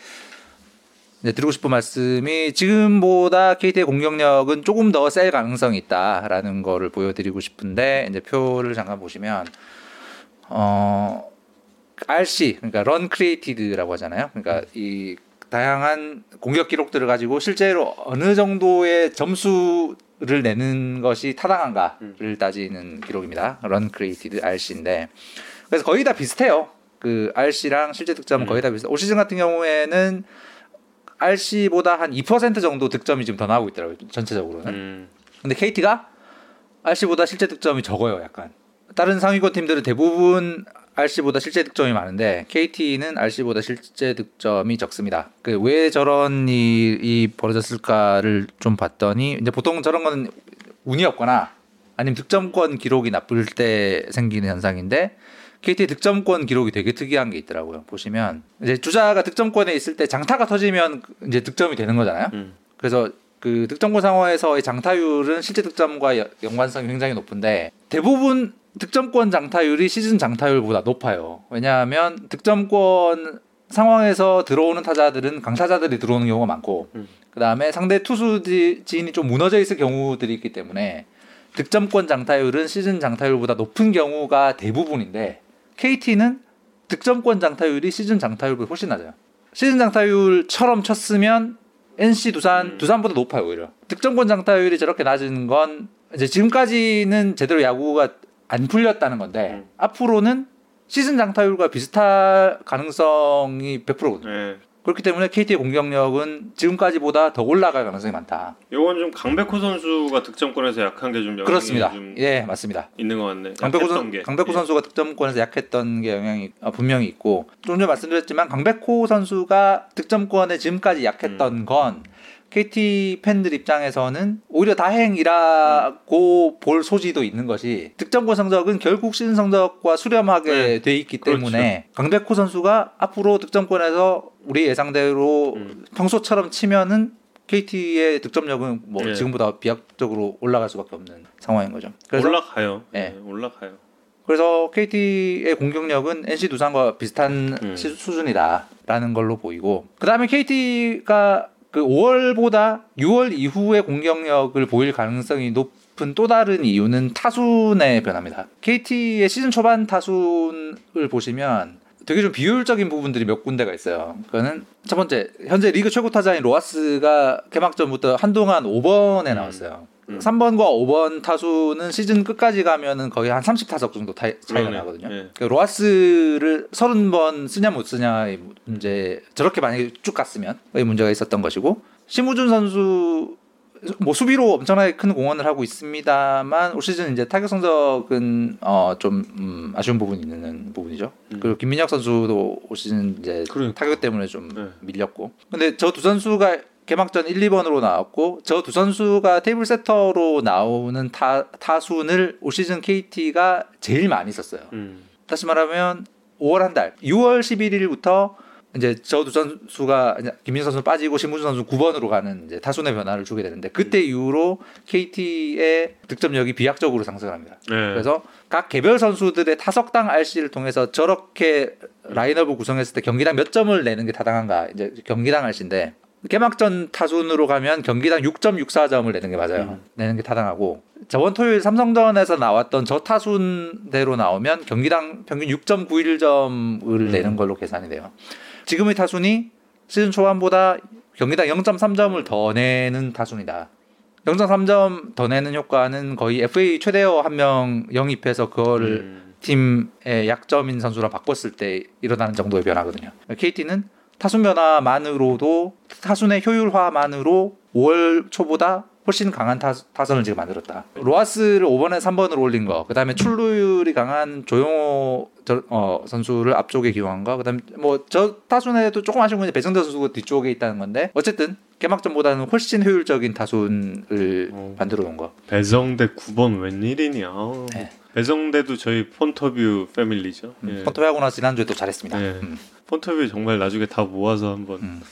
이제 드리고 싶은 말씀이 지금보다 KT의 공격력은 조금 더 셀 가능성이 있다라는 거를 보여드리고 싶은데 이제 표를 잠깐 보시면 어 RC 그러니까 run created라고 하잖아요. 그러니까 이 다양한 공격 기록들을 가지고 실제로 어느 정도의 점수를 내는 것이 타당한가를 음. 따지는 기록입니다. run created RC인데 그래서 거의 다 비슷해요. 그 RC랑 실제 득점은 음. 거의 다 비슷해요. 올 시즌 같은 경우에는 RC보다 한 2% 정도 득점이 지금 더 나오고 있더라고요. 전체적으로는. 음. 근데 KT가 RC보다 실제 득점이 적어요, 약간. 다른 상위권 팀들은 대부분 RC보다 실제 득점이 많은데 KT는 RC보다 실제 득점이 적습니다. 그 왜 저런 일이 벌어졌을까를 좀 봤더니 이제 보통 저런 거는 운이 없거나 아니면 득점권 기록이 나쁠 때 생기는 현상인데 KT의 득점권 기록이 되게 특이한 게 있더라고요. 보시면 이제 주자가 득점권에 있을 때 장타가 터지면 이제 득점이 되는 거잖아요. 음. 그래서 그 득점권 상황에서의 장타율은 실제 득점과 연관성이 굉장히 높은데 대부분 득점권 장타율이 시즌 장타율보다 높아요. 왜냐하면 득점권 상황에서 들어오는 타자들은 강타자들이 들어오는 경우가 많고 음. 그 다음에 상대 투수진이 좀 무너져 있을 경우들이 있기 때문에 득점권 장타율은 시즌 장타율보다 높은 경우가 대부분인데 KT는 득점권 장타율이 시즌 장타율보다 훨씬 낮아요. 시즌 장타율처럼 쳤으면 NC 두산 음. 두산보다 높아요 오히려. 득점권 장타율이 저렇게 낮은 건 이제 지금까지는 제대로 야구가 안 풀렸다는 건데 음. 앞으로는 시즌 장타율과 비슷할 가능성이 100%거든요. 네. 그렇기 때문에 KT의 공격력은 지금까지보다 더 올라갈 가능성이 많다. 이건 좀 강백호 선수가 득점권에서 약한 게좀 그렇습니다. 좀 예, 맞습니다. 있는 것 같네. 강백호, 선, 강백호 예. 선수가 득점권에서 약했던 게 영향이 어, 분명히 있고 좀 전에 말씀드렸지만 강백호 선수가 득점권에 지금까지 약했던 음. 건 KT 팬들 입장에서는 오히려 다행이라고 음. 볼 소지도 있는 것이 득점권 성적은 결국 시즌 성적과 수렴하게 네. 돼 있기 때문에 그렇죠. 강백호 선수가 앞으로 득점권에서 우리 예상대로 음. 평소처럼 치면은 KT의 득점력은 뭐 네. 지금보다 비약적으로 올라갈 수밖에 없는 상황인 거죠. 그래서 올라가요. 네. 네 올라가요. 그래서 KT의 공격력은 NC 두산과 비슷한 음. 수준이다라는 걸로 보이고 그 다음에 KT가 그 5월보다 6월 이후의 공격력을 보일 가능성이 높은 또 다른 이유는 타순의 변화입니다. KT의 시즌 초반 타순을 보시면 되게 좀 비효율적인 부분들이 몇 군데가 있어요. 그거는 첫 번째 현재 리그 최고 타자인 로하스가 개막전부터 한동안 5번에 나왔어요. 음. 음. 3번과 5번 타순은 시즌 끝까지 가면은 거의 한 30타석 정도 타, 차이가 나거든요. 네. 그 로하스를 30번 쓰냐 못 쓰냐의 문제 저렇게 만약에 쭉 갔으면 의 문제가 있었던 것이고 심우준 선수 뭐 수비로 엄청나게 큰 공헌을 하고 있습니다만 올 시즌 이제 타격 성적은 어좀 음, 아쉬운 부분이 있는 부분이죠. 음. 그리고 김민혁 선수도 올 시즌 이제 그러니까. 타격 때문에 좀 네. 밀렸고. 근데 저 두 선수가 개막전 1, 2번으로 나왔고 저 두 선수가 테이블 세터로 나오는 타, 타순을 올 시즌 KT가 제일 많이 썼어요. 음. 다시 말하면 5월 한 달, 6월 11일부터 이제 저 두 선수가 김민 선수 빠지고 신문준 선수 9번으로 가는 이제 타순의 변화를 주게 되는데 그때 음. 이후로 KT의 득점력이 비약적으로 상승합니다. 네. 그래서 각 개별 선수들의 타석당 RC를 통해서 저렇게 라인업을 구성했을 때 경기당 몇 점을 내는 게 타당한가 이제 경기당 RC인데 개막전 타순으로 가면 경기당 6.64점을 내는 게 맞아요. 음. 내는 게 타당하고 저번 토요일 삼성전에서 나왔던 저 타순대로 나오면 경기당 평균 6.91점을 음. 내는 걸로 계산이 돼요. 지금의 타순이 시즌 초반보다 경기당 0.3점을 더 내는 타순이다. 0.3점 더 내는 효과는 거의 FA 최대어 한 명 영입해서 그거를 음. 팀의 약점인 선수랑 바꿨을 때 일어나는 정도의 변화거든요. KT는 타순 변화만으로도 타순의 효율화만으로 5월 초보다 훨씬 강한 타, 타선을 지금 만들었다. 로하스를 5번에 3번으로 올린 거, 그 다음에 출루율이 강한 조용호 저, 어, 선수를 앞쪽에 기용한 거, 그 다음에 뭐 저 타순에도 조금 아쉬운 건 배정대 선수가 뒤쪽에 있다는 건데 어쨌든 개막전보다는 훨씬 효율적인 타순을 어. 만들어 놓은 거. 배정대 9번 웬일이냐. 네. 배정대도 저희 폰터뷰 패밀리죠. 음, 예. 폰터뷰 하고 나서 지난주에 또 잘했습니다. 예. 음. 폰터뷰 정말 나중에 다 모아서 한번. 음.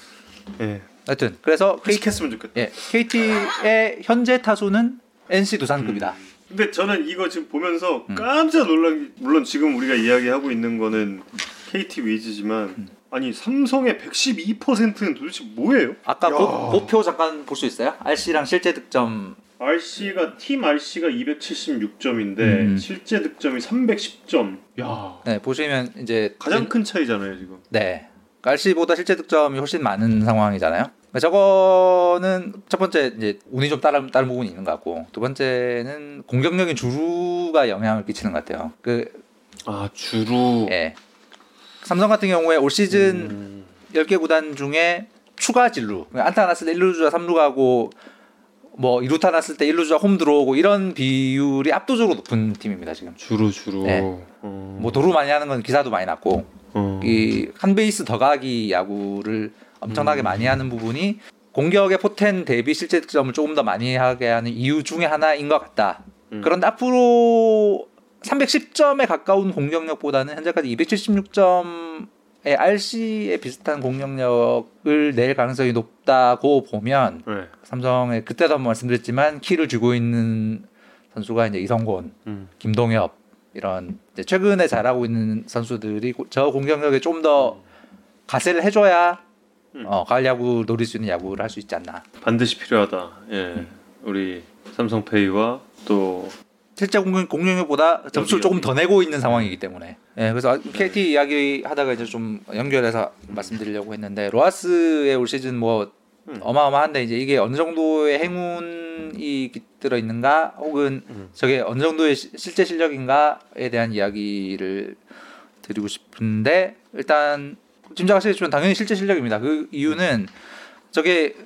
예. 하여튼 그래서 회식했으면 좋겠다. 예, KT의 현재 타수는 NC 두산급이다. 음. 근데 저는 이거 지금 보면서 음. 깜짝 놀란 물론 지금 우리가 이야기하고 있는 거는 KT 위즈지만 음. 아니 삼성의 112%는 도대체 뭐예요? 아까 고, 고표 잠깐 볼 수 있어요? RC랑 실제 득점 RC가 팀 RC가 276점인데 음. 실제 득점이 310점. 야. 네, 보시면 이제 가장 큰 차이잖아요, 지금. 네. RC보다 실제 득점이 훨씬 많은 상황이잖아요. 그러니까 저거는 첫 번째 이제 운이 좀 다른 다른 부분이 있는 것 같고 두 번째는 공격력인 주루가 영향을 끼치는 것 같아요. 그 아 주루. 예. 삼성 같은 경우에 올 시즌 음. 10개 구단 중에 추가 진루 그러니까 안타 났을 때 1루 주자 3루 가고 뭐 2루타 났을 때 1루 주자 홈 들어오고 이런 비율이 압도적으로 높은 팀입니다 지금. 주루 주루. 네. 어. 뭐 도루 많이 하는 건 기사도 많이 났고 어. 이한 베이스 더 가기 야구를 엄청나게 음. 많이 하는 부분이 공격의 포텐 대비 실제 득점을 조금 더 많이 하게 하는 이유 중에 하나인 것 같다. 음. 그런데 앞으로 310점에 가까운 공격력보다는 현재까지 276점 RC에 비슷한 공격력을 낼 가능성이 높다고 보면 네. 삼성의 그때도 한번 말씀드렸지만 키를 쥐고 있는 선수가 이제 이성곤, 음. 김동엽 이런 최근에 잘하고 있는 선수들이 저 공격력에 좀 더 가세를 해줘야 음. 어, 가을 야구 노릴 수 있는 야구를 할 수 있지 않나. 반드시 필요하다. 예, 음. 우리 삼성페이와 또 실제 공격 공격보다 점수를 조금 더 내고 있는 상황이기 때문에. 예, 그래서 KT 이야기 하다가 이제 좀 연결해서 말씀드리려고 했는데 로하스의 올 시즌 뭐 음. 어마어마한데 이제 이게 어느 정도의 행운이 들어 있는가 혹은 음. 저게 어느 정도의 시, 실제 실력인가에 대한 이야기를 드리고 싶은데 일단 짐작하시겠지만 당연히 실제 실력입니다. 그 이유는 저게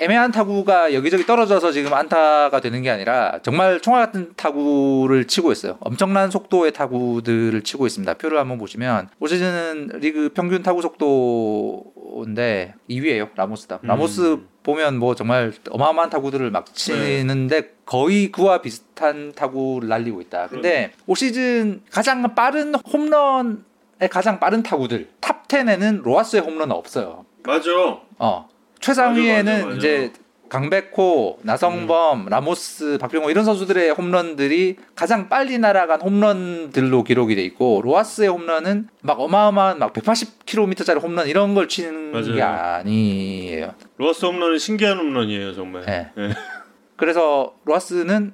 애매한 타구가 여기저기 떨어져서 지금 안타가 되는 게 아니라 정말 총알 같은 타구를 치고 있어요. 엄청난 속도의 타구들을 치고 있습니다. 표를 한번 보시면 올 시즌은 리그 평균 타구 속도인데 2위예요. 라모스다. 음. 라모스 보면 뭐 정말 어마어마한 타구들을 막 치는데 네. 거의 그와 비슷한 타구를 날리고 있다. 근데 올 시즌 가장 빠른 홈런의 가장 빠른 타구들 탑 10에는 로하스의 홈런은 없어요. 맞아. 어. 최상위에는 맞아, 맞아. 이제 강백호, 나성범, 음. 라모스, 박병호 이런 선수들의 홈런들이 가장 빨리 날아간 홈런들로 기록이 돼 있고 로하스의 홈런은 막 어마어마한 막 180km짜리 홈런 이런 걸 치는 맞아요. 게 아니에요. 로하스 홈런은 신기한 홈런이에요 정말. 네. 네. 그래서 로하스는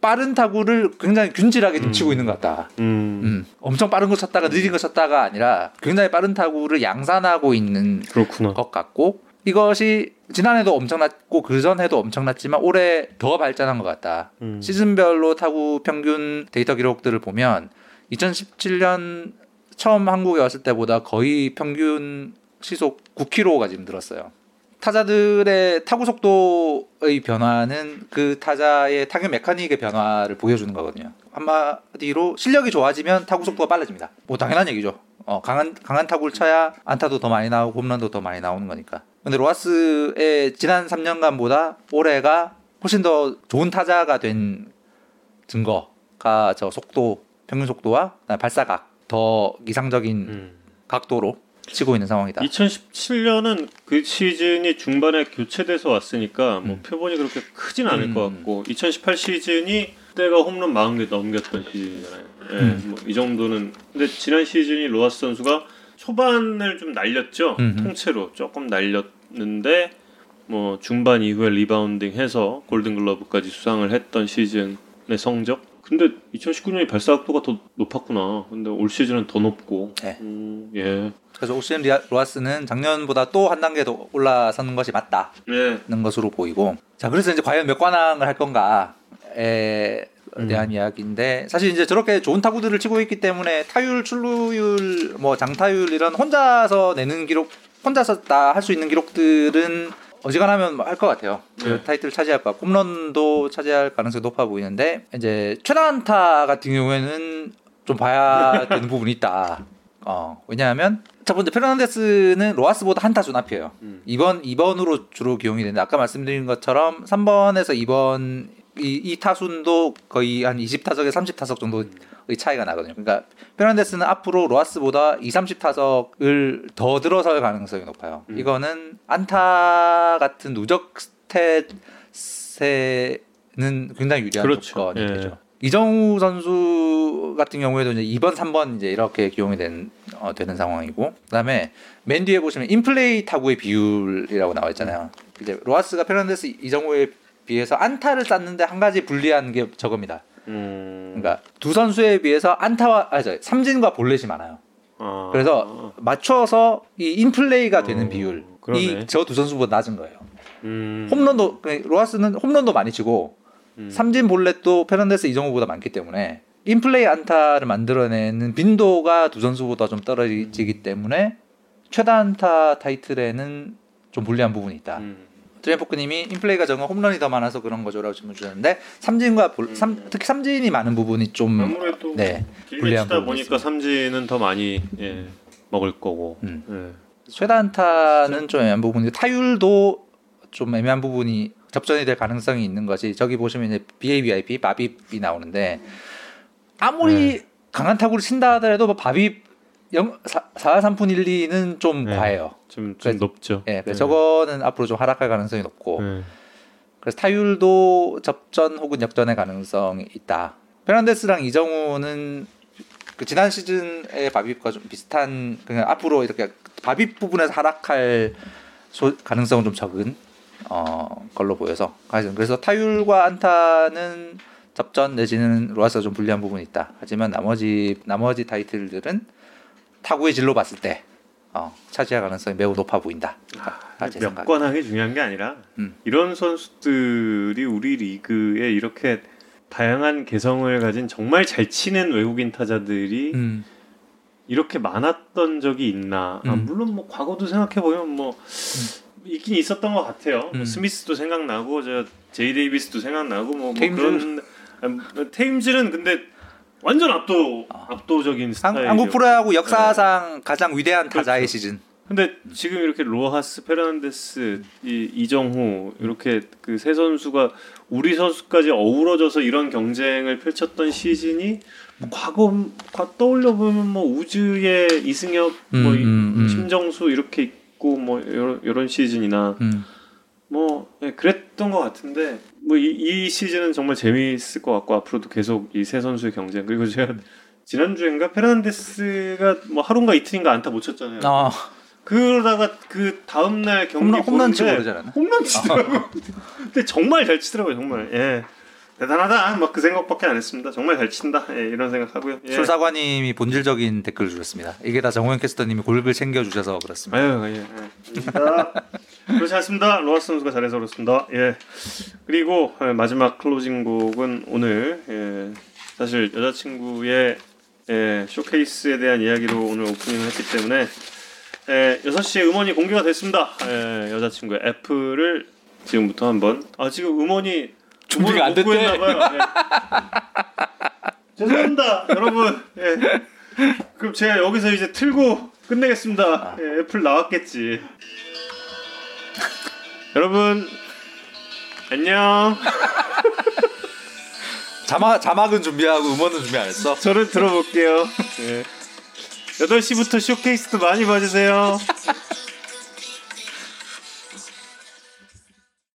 빠른 타구를 굉장히 균질하게 음. 치고 있는 것 같다. 음. 음. 엄청 빠른 거 쳤다가 느린 거 쳤다가 아니라 굉장히 빠른 타구를 양산하고 있는 그렇구나. 것 같고 이것이 지난해도 엄청났고 그 전해도 엄청났지만 올해 더 발전한 것 같다. 음. 시즌별로 타구 평균 데이터 기록들을 보면 2017년 처음 한국에 왔을 때보다 거의 평균 시속 9km가 지금 늘었어요. 타자들의 타구 속도의 변화는 그 타자의 타격 메카닉의 변화를 보여주는 거거든요. 한마디로 실력이 좋아지면 타구 속도가 빨라집니다. 뭐 당연한 얘기죠. 어, 강한 강한 타구를 쳐야 안타도 더 많이 나오고 홈런도 더 많이 나오는 거니까. 근데 로하스의 지난 3년간보다 올해가 훨씬 더 좋은 타자가 된 증거가 저 속도 평균 속도와 발사각 더 이상적인 음. 각도로 치고 있는 상황이다. 2017년은 그 시즌이 중반에 교체돼서 왔으니까 뭐 음. 표본이 그렇게 크진 않을 음. 것 같고 2018 시즌이 그때가 홈런 40개 넘겼던 시즌이잖아요. 예, 음. 뭐이 정도는 근데 지난 시즌이 로하스 선수가 초반을 좀 날렸죠. 음흠. 통째로 조금 날렸는데 뭐 중반 이후에 리바운딩해서 골든글러브까지 수상을 했던 시즌의 성적. 근데 2019년이 발사 각도가 더 높았구나. 근데 올 시즌은 더 높고. 네. 음, 예. 그래서 올 시즌 로하스는 작년보다 또 한 단계 더 올라서는 것이 맞다는 네. 것으로 보이고. 자, 그래서 이제 과연 몇 관왕을 할 건가에 음. 대한 음. 이야기인데 사실 이제 저렇게 좋은 타구들을 치고 있기 때문에 타율, 출루율, 뭐 장타율 이런 혼자서 내는 기록, 혼자서 다 할 수 있는 기록들은 어지간하면 할 것 같아요. 그 네. 타이틀 차지할 것 같고 홈런도 차지할 가능성이 높아 보이는데 이제 최단타 같은 경우에는 좀 봐야 되는 부분이 있다. 어, 왜냐하면 첫 번째 페르난데스는 로하스보다 한 타수 앞이에요. 음. 2번 2번으로 주로 기용이 되는데 아까 말씀드린 것처럼 3번에서 2번 이, 이 타순도 거의 한 20타석에 30타석 정도의 차이가 나거든요. 그러니까 페란데스는 앞으로 로하스보다 2, 30타석을 더 들어설 가능성이 높아요. 음. 이거는 안타 같은 누적 스탯에는 굉장히 유리한 그렇죠. 조건이 예. 되죠. 이정우 선수 같은 경우에도 이제 2번, 3번 이제 이렇게 기용이 된, 어, 되는 상황이고, 그 다음에 맨 뒤에 보시면 인플레이 타구의 비율이라고 나와 있잖아요. 이제 로하스가 페르난데스 이정후에 비해서 안타를 쌓는데 한 가지 불리한 게 저겁니다. 음... 그러니까 두 선수에 비해서 안타와 아니 저 삼진과 볼넷이 많아요. 아... 그래서 맞춰서 이 인플레이가 되는 어... 비율 이 저 두 선수보다 낮은 거예요. 음... 홈런도 그 로하스는 홈런도 많이 치고 음... 삼진 볼넷도 페르난데스 이정후보다 많기 때문에 인플레이 안타를 만들어내는 빈도가 두 선수보다 좀 떨어지기 때문에 최다 안타 타이틀에는 좀 불리한 부분이 있다. 음. 드레포크님이 인플레이가 적은 홈런이 더 많아서 그런 거죠라고 질문 주셨는데 삼진과 볼, 음. 삼, 특히 삼진이 많은 부분이 좀 아무래도 네, 불리한 부분이 보니까 있습니다. 삼진은 더 많이 예, 먹을 거고 음. 예. 최단타는 좀 애매한 부분이 타율도 좀 애매한 부분이 접전이 될 가능성이 있는 것이 저기 보시면 이제 BABIP 바빕이 나오는데 아무리 네. 강한 타구를 친다 하더라도 뭐 바빕 0, 4, 4 3푼 1, 2는 좀 네. 과해요. 좀, 좀 그래서, 높죠. 예, 그래서 네. 저거는 앞으로 좀 하락할 가능성이 높고. 네. 그래서 타율도 접전 혹은 역전의 가능성이 있다. 페란데스랑 이정우는 그 지난 시즌의 바빕과 좀 비슷한 그냥 앞으로 이렇게 바빕 부분에서 하락할 소, 가능성은 좀 적은 어, 걸로 보여서 그래서 타율과 안타는 접전 내지는 로아스가 좀 불리한 부분이 있다. 하지만 나머지 나머지 타이틀들은 타구의 질로 봤을 때 어, 차지할 가능성이 매우 높아 보인다. 아, 몇권 하기 중요한 게 아니라 음. 이런 선수들이 우리 리그에 이렇게 다양한 개성을 가진 정말 잘 치는 외국인 타자들이 음. 이렇게 많았던 적이 있나? 아, 음. 아, 물론 뭐 과거도 생각해 보면 뭐 음. 있긴 있었던 것 같아요. 뭐 음. 스미스도 생각나고 저 제이 데이비스도 생각나고 뭐, 뭐 그런 아, 테임즈는 근데 완전 압도 아. 압도적인 스타일. 한국 프로야구 역사상 네. 가장 위대한 그렇죠. 타자의 시즌. 근데 지금 이렇게 로하스, 페르난데스, 이 이정후 이렇게 그 세 선수가 우리 선수까지 어우러져서 이런 경쟁을 펼쳤던 시즌이 뭐 과거 떠올려 보면 뭐 우즈의 이승엽, 뭐 음, 뭐 음, 음. 심정수 이렇게 있고 뭐 이런, 이런 시즌이나 음. 뭐 네, 그랬던 것 같은데 뭐이 이 시즌은 정말 재미있을 것 같고 앞으로도 계속 이 세 선수의 경쟁 그리고 제가 지난주엔가 페르난데스가 뭐 하루인가 이틀인가 안타 못 쳤잖아요. 아. 그러다가 그 다음 날 경기 홈런, 홈런 치고 그러잖아. 홈런 치더라고. 근데 정말 잘 치더라고요, 정말. 예. 대단하다. 막 그 생각밖에 안 했습니다. 정말 잘 친다. 예, 이런 생각하고요. 예. 술사관님이 본질적인 댓글을 주셨습니다. 이게 다 정호영 캐스터님이 골을 챙겨 주셔서 그렇습니다. 아유, 예. 예. 그렇지 않습니다. 로하스 선수가 잘해서 그렇습니다. 예. 그리고 예, 마지막 클로징 곡은 오늘 예, 사실 여자친구의 예, 쇼케이스에 대한 이야기로 오늘 오프닝을 했기 때문에 예, 6시에 음원이 공개가 됐습니다. 예, 여자친구의 Apple을 지금부터 한번 아 지금 음원이 준비가 안 됐대. 예. 죄송합니다, 여러분. 예. 그럼 제가 여기서 이제 틀고 끝내겠습니다. 아. 예, 애플 나왔겠지. 여러분 안녕. 자막 자막은 준비하고 음원은 준비 안 했어? 저를 들어볼게요. 예. 8시부터 쇼케이스도 많이 봐주세요.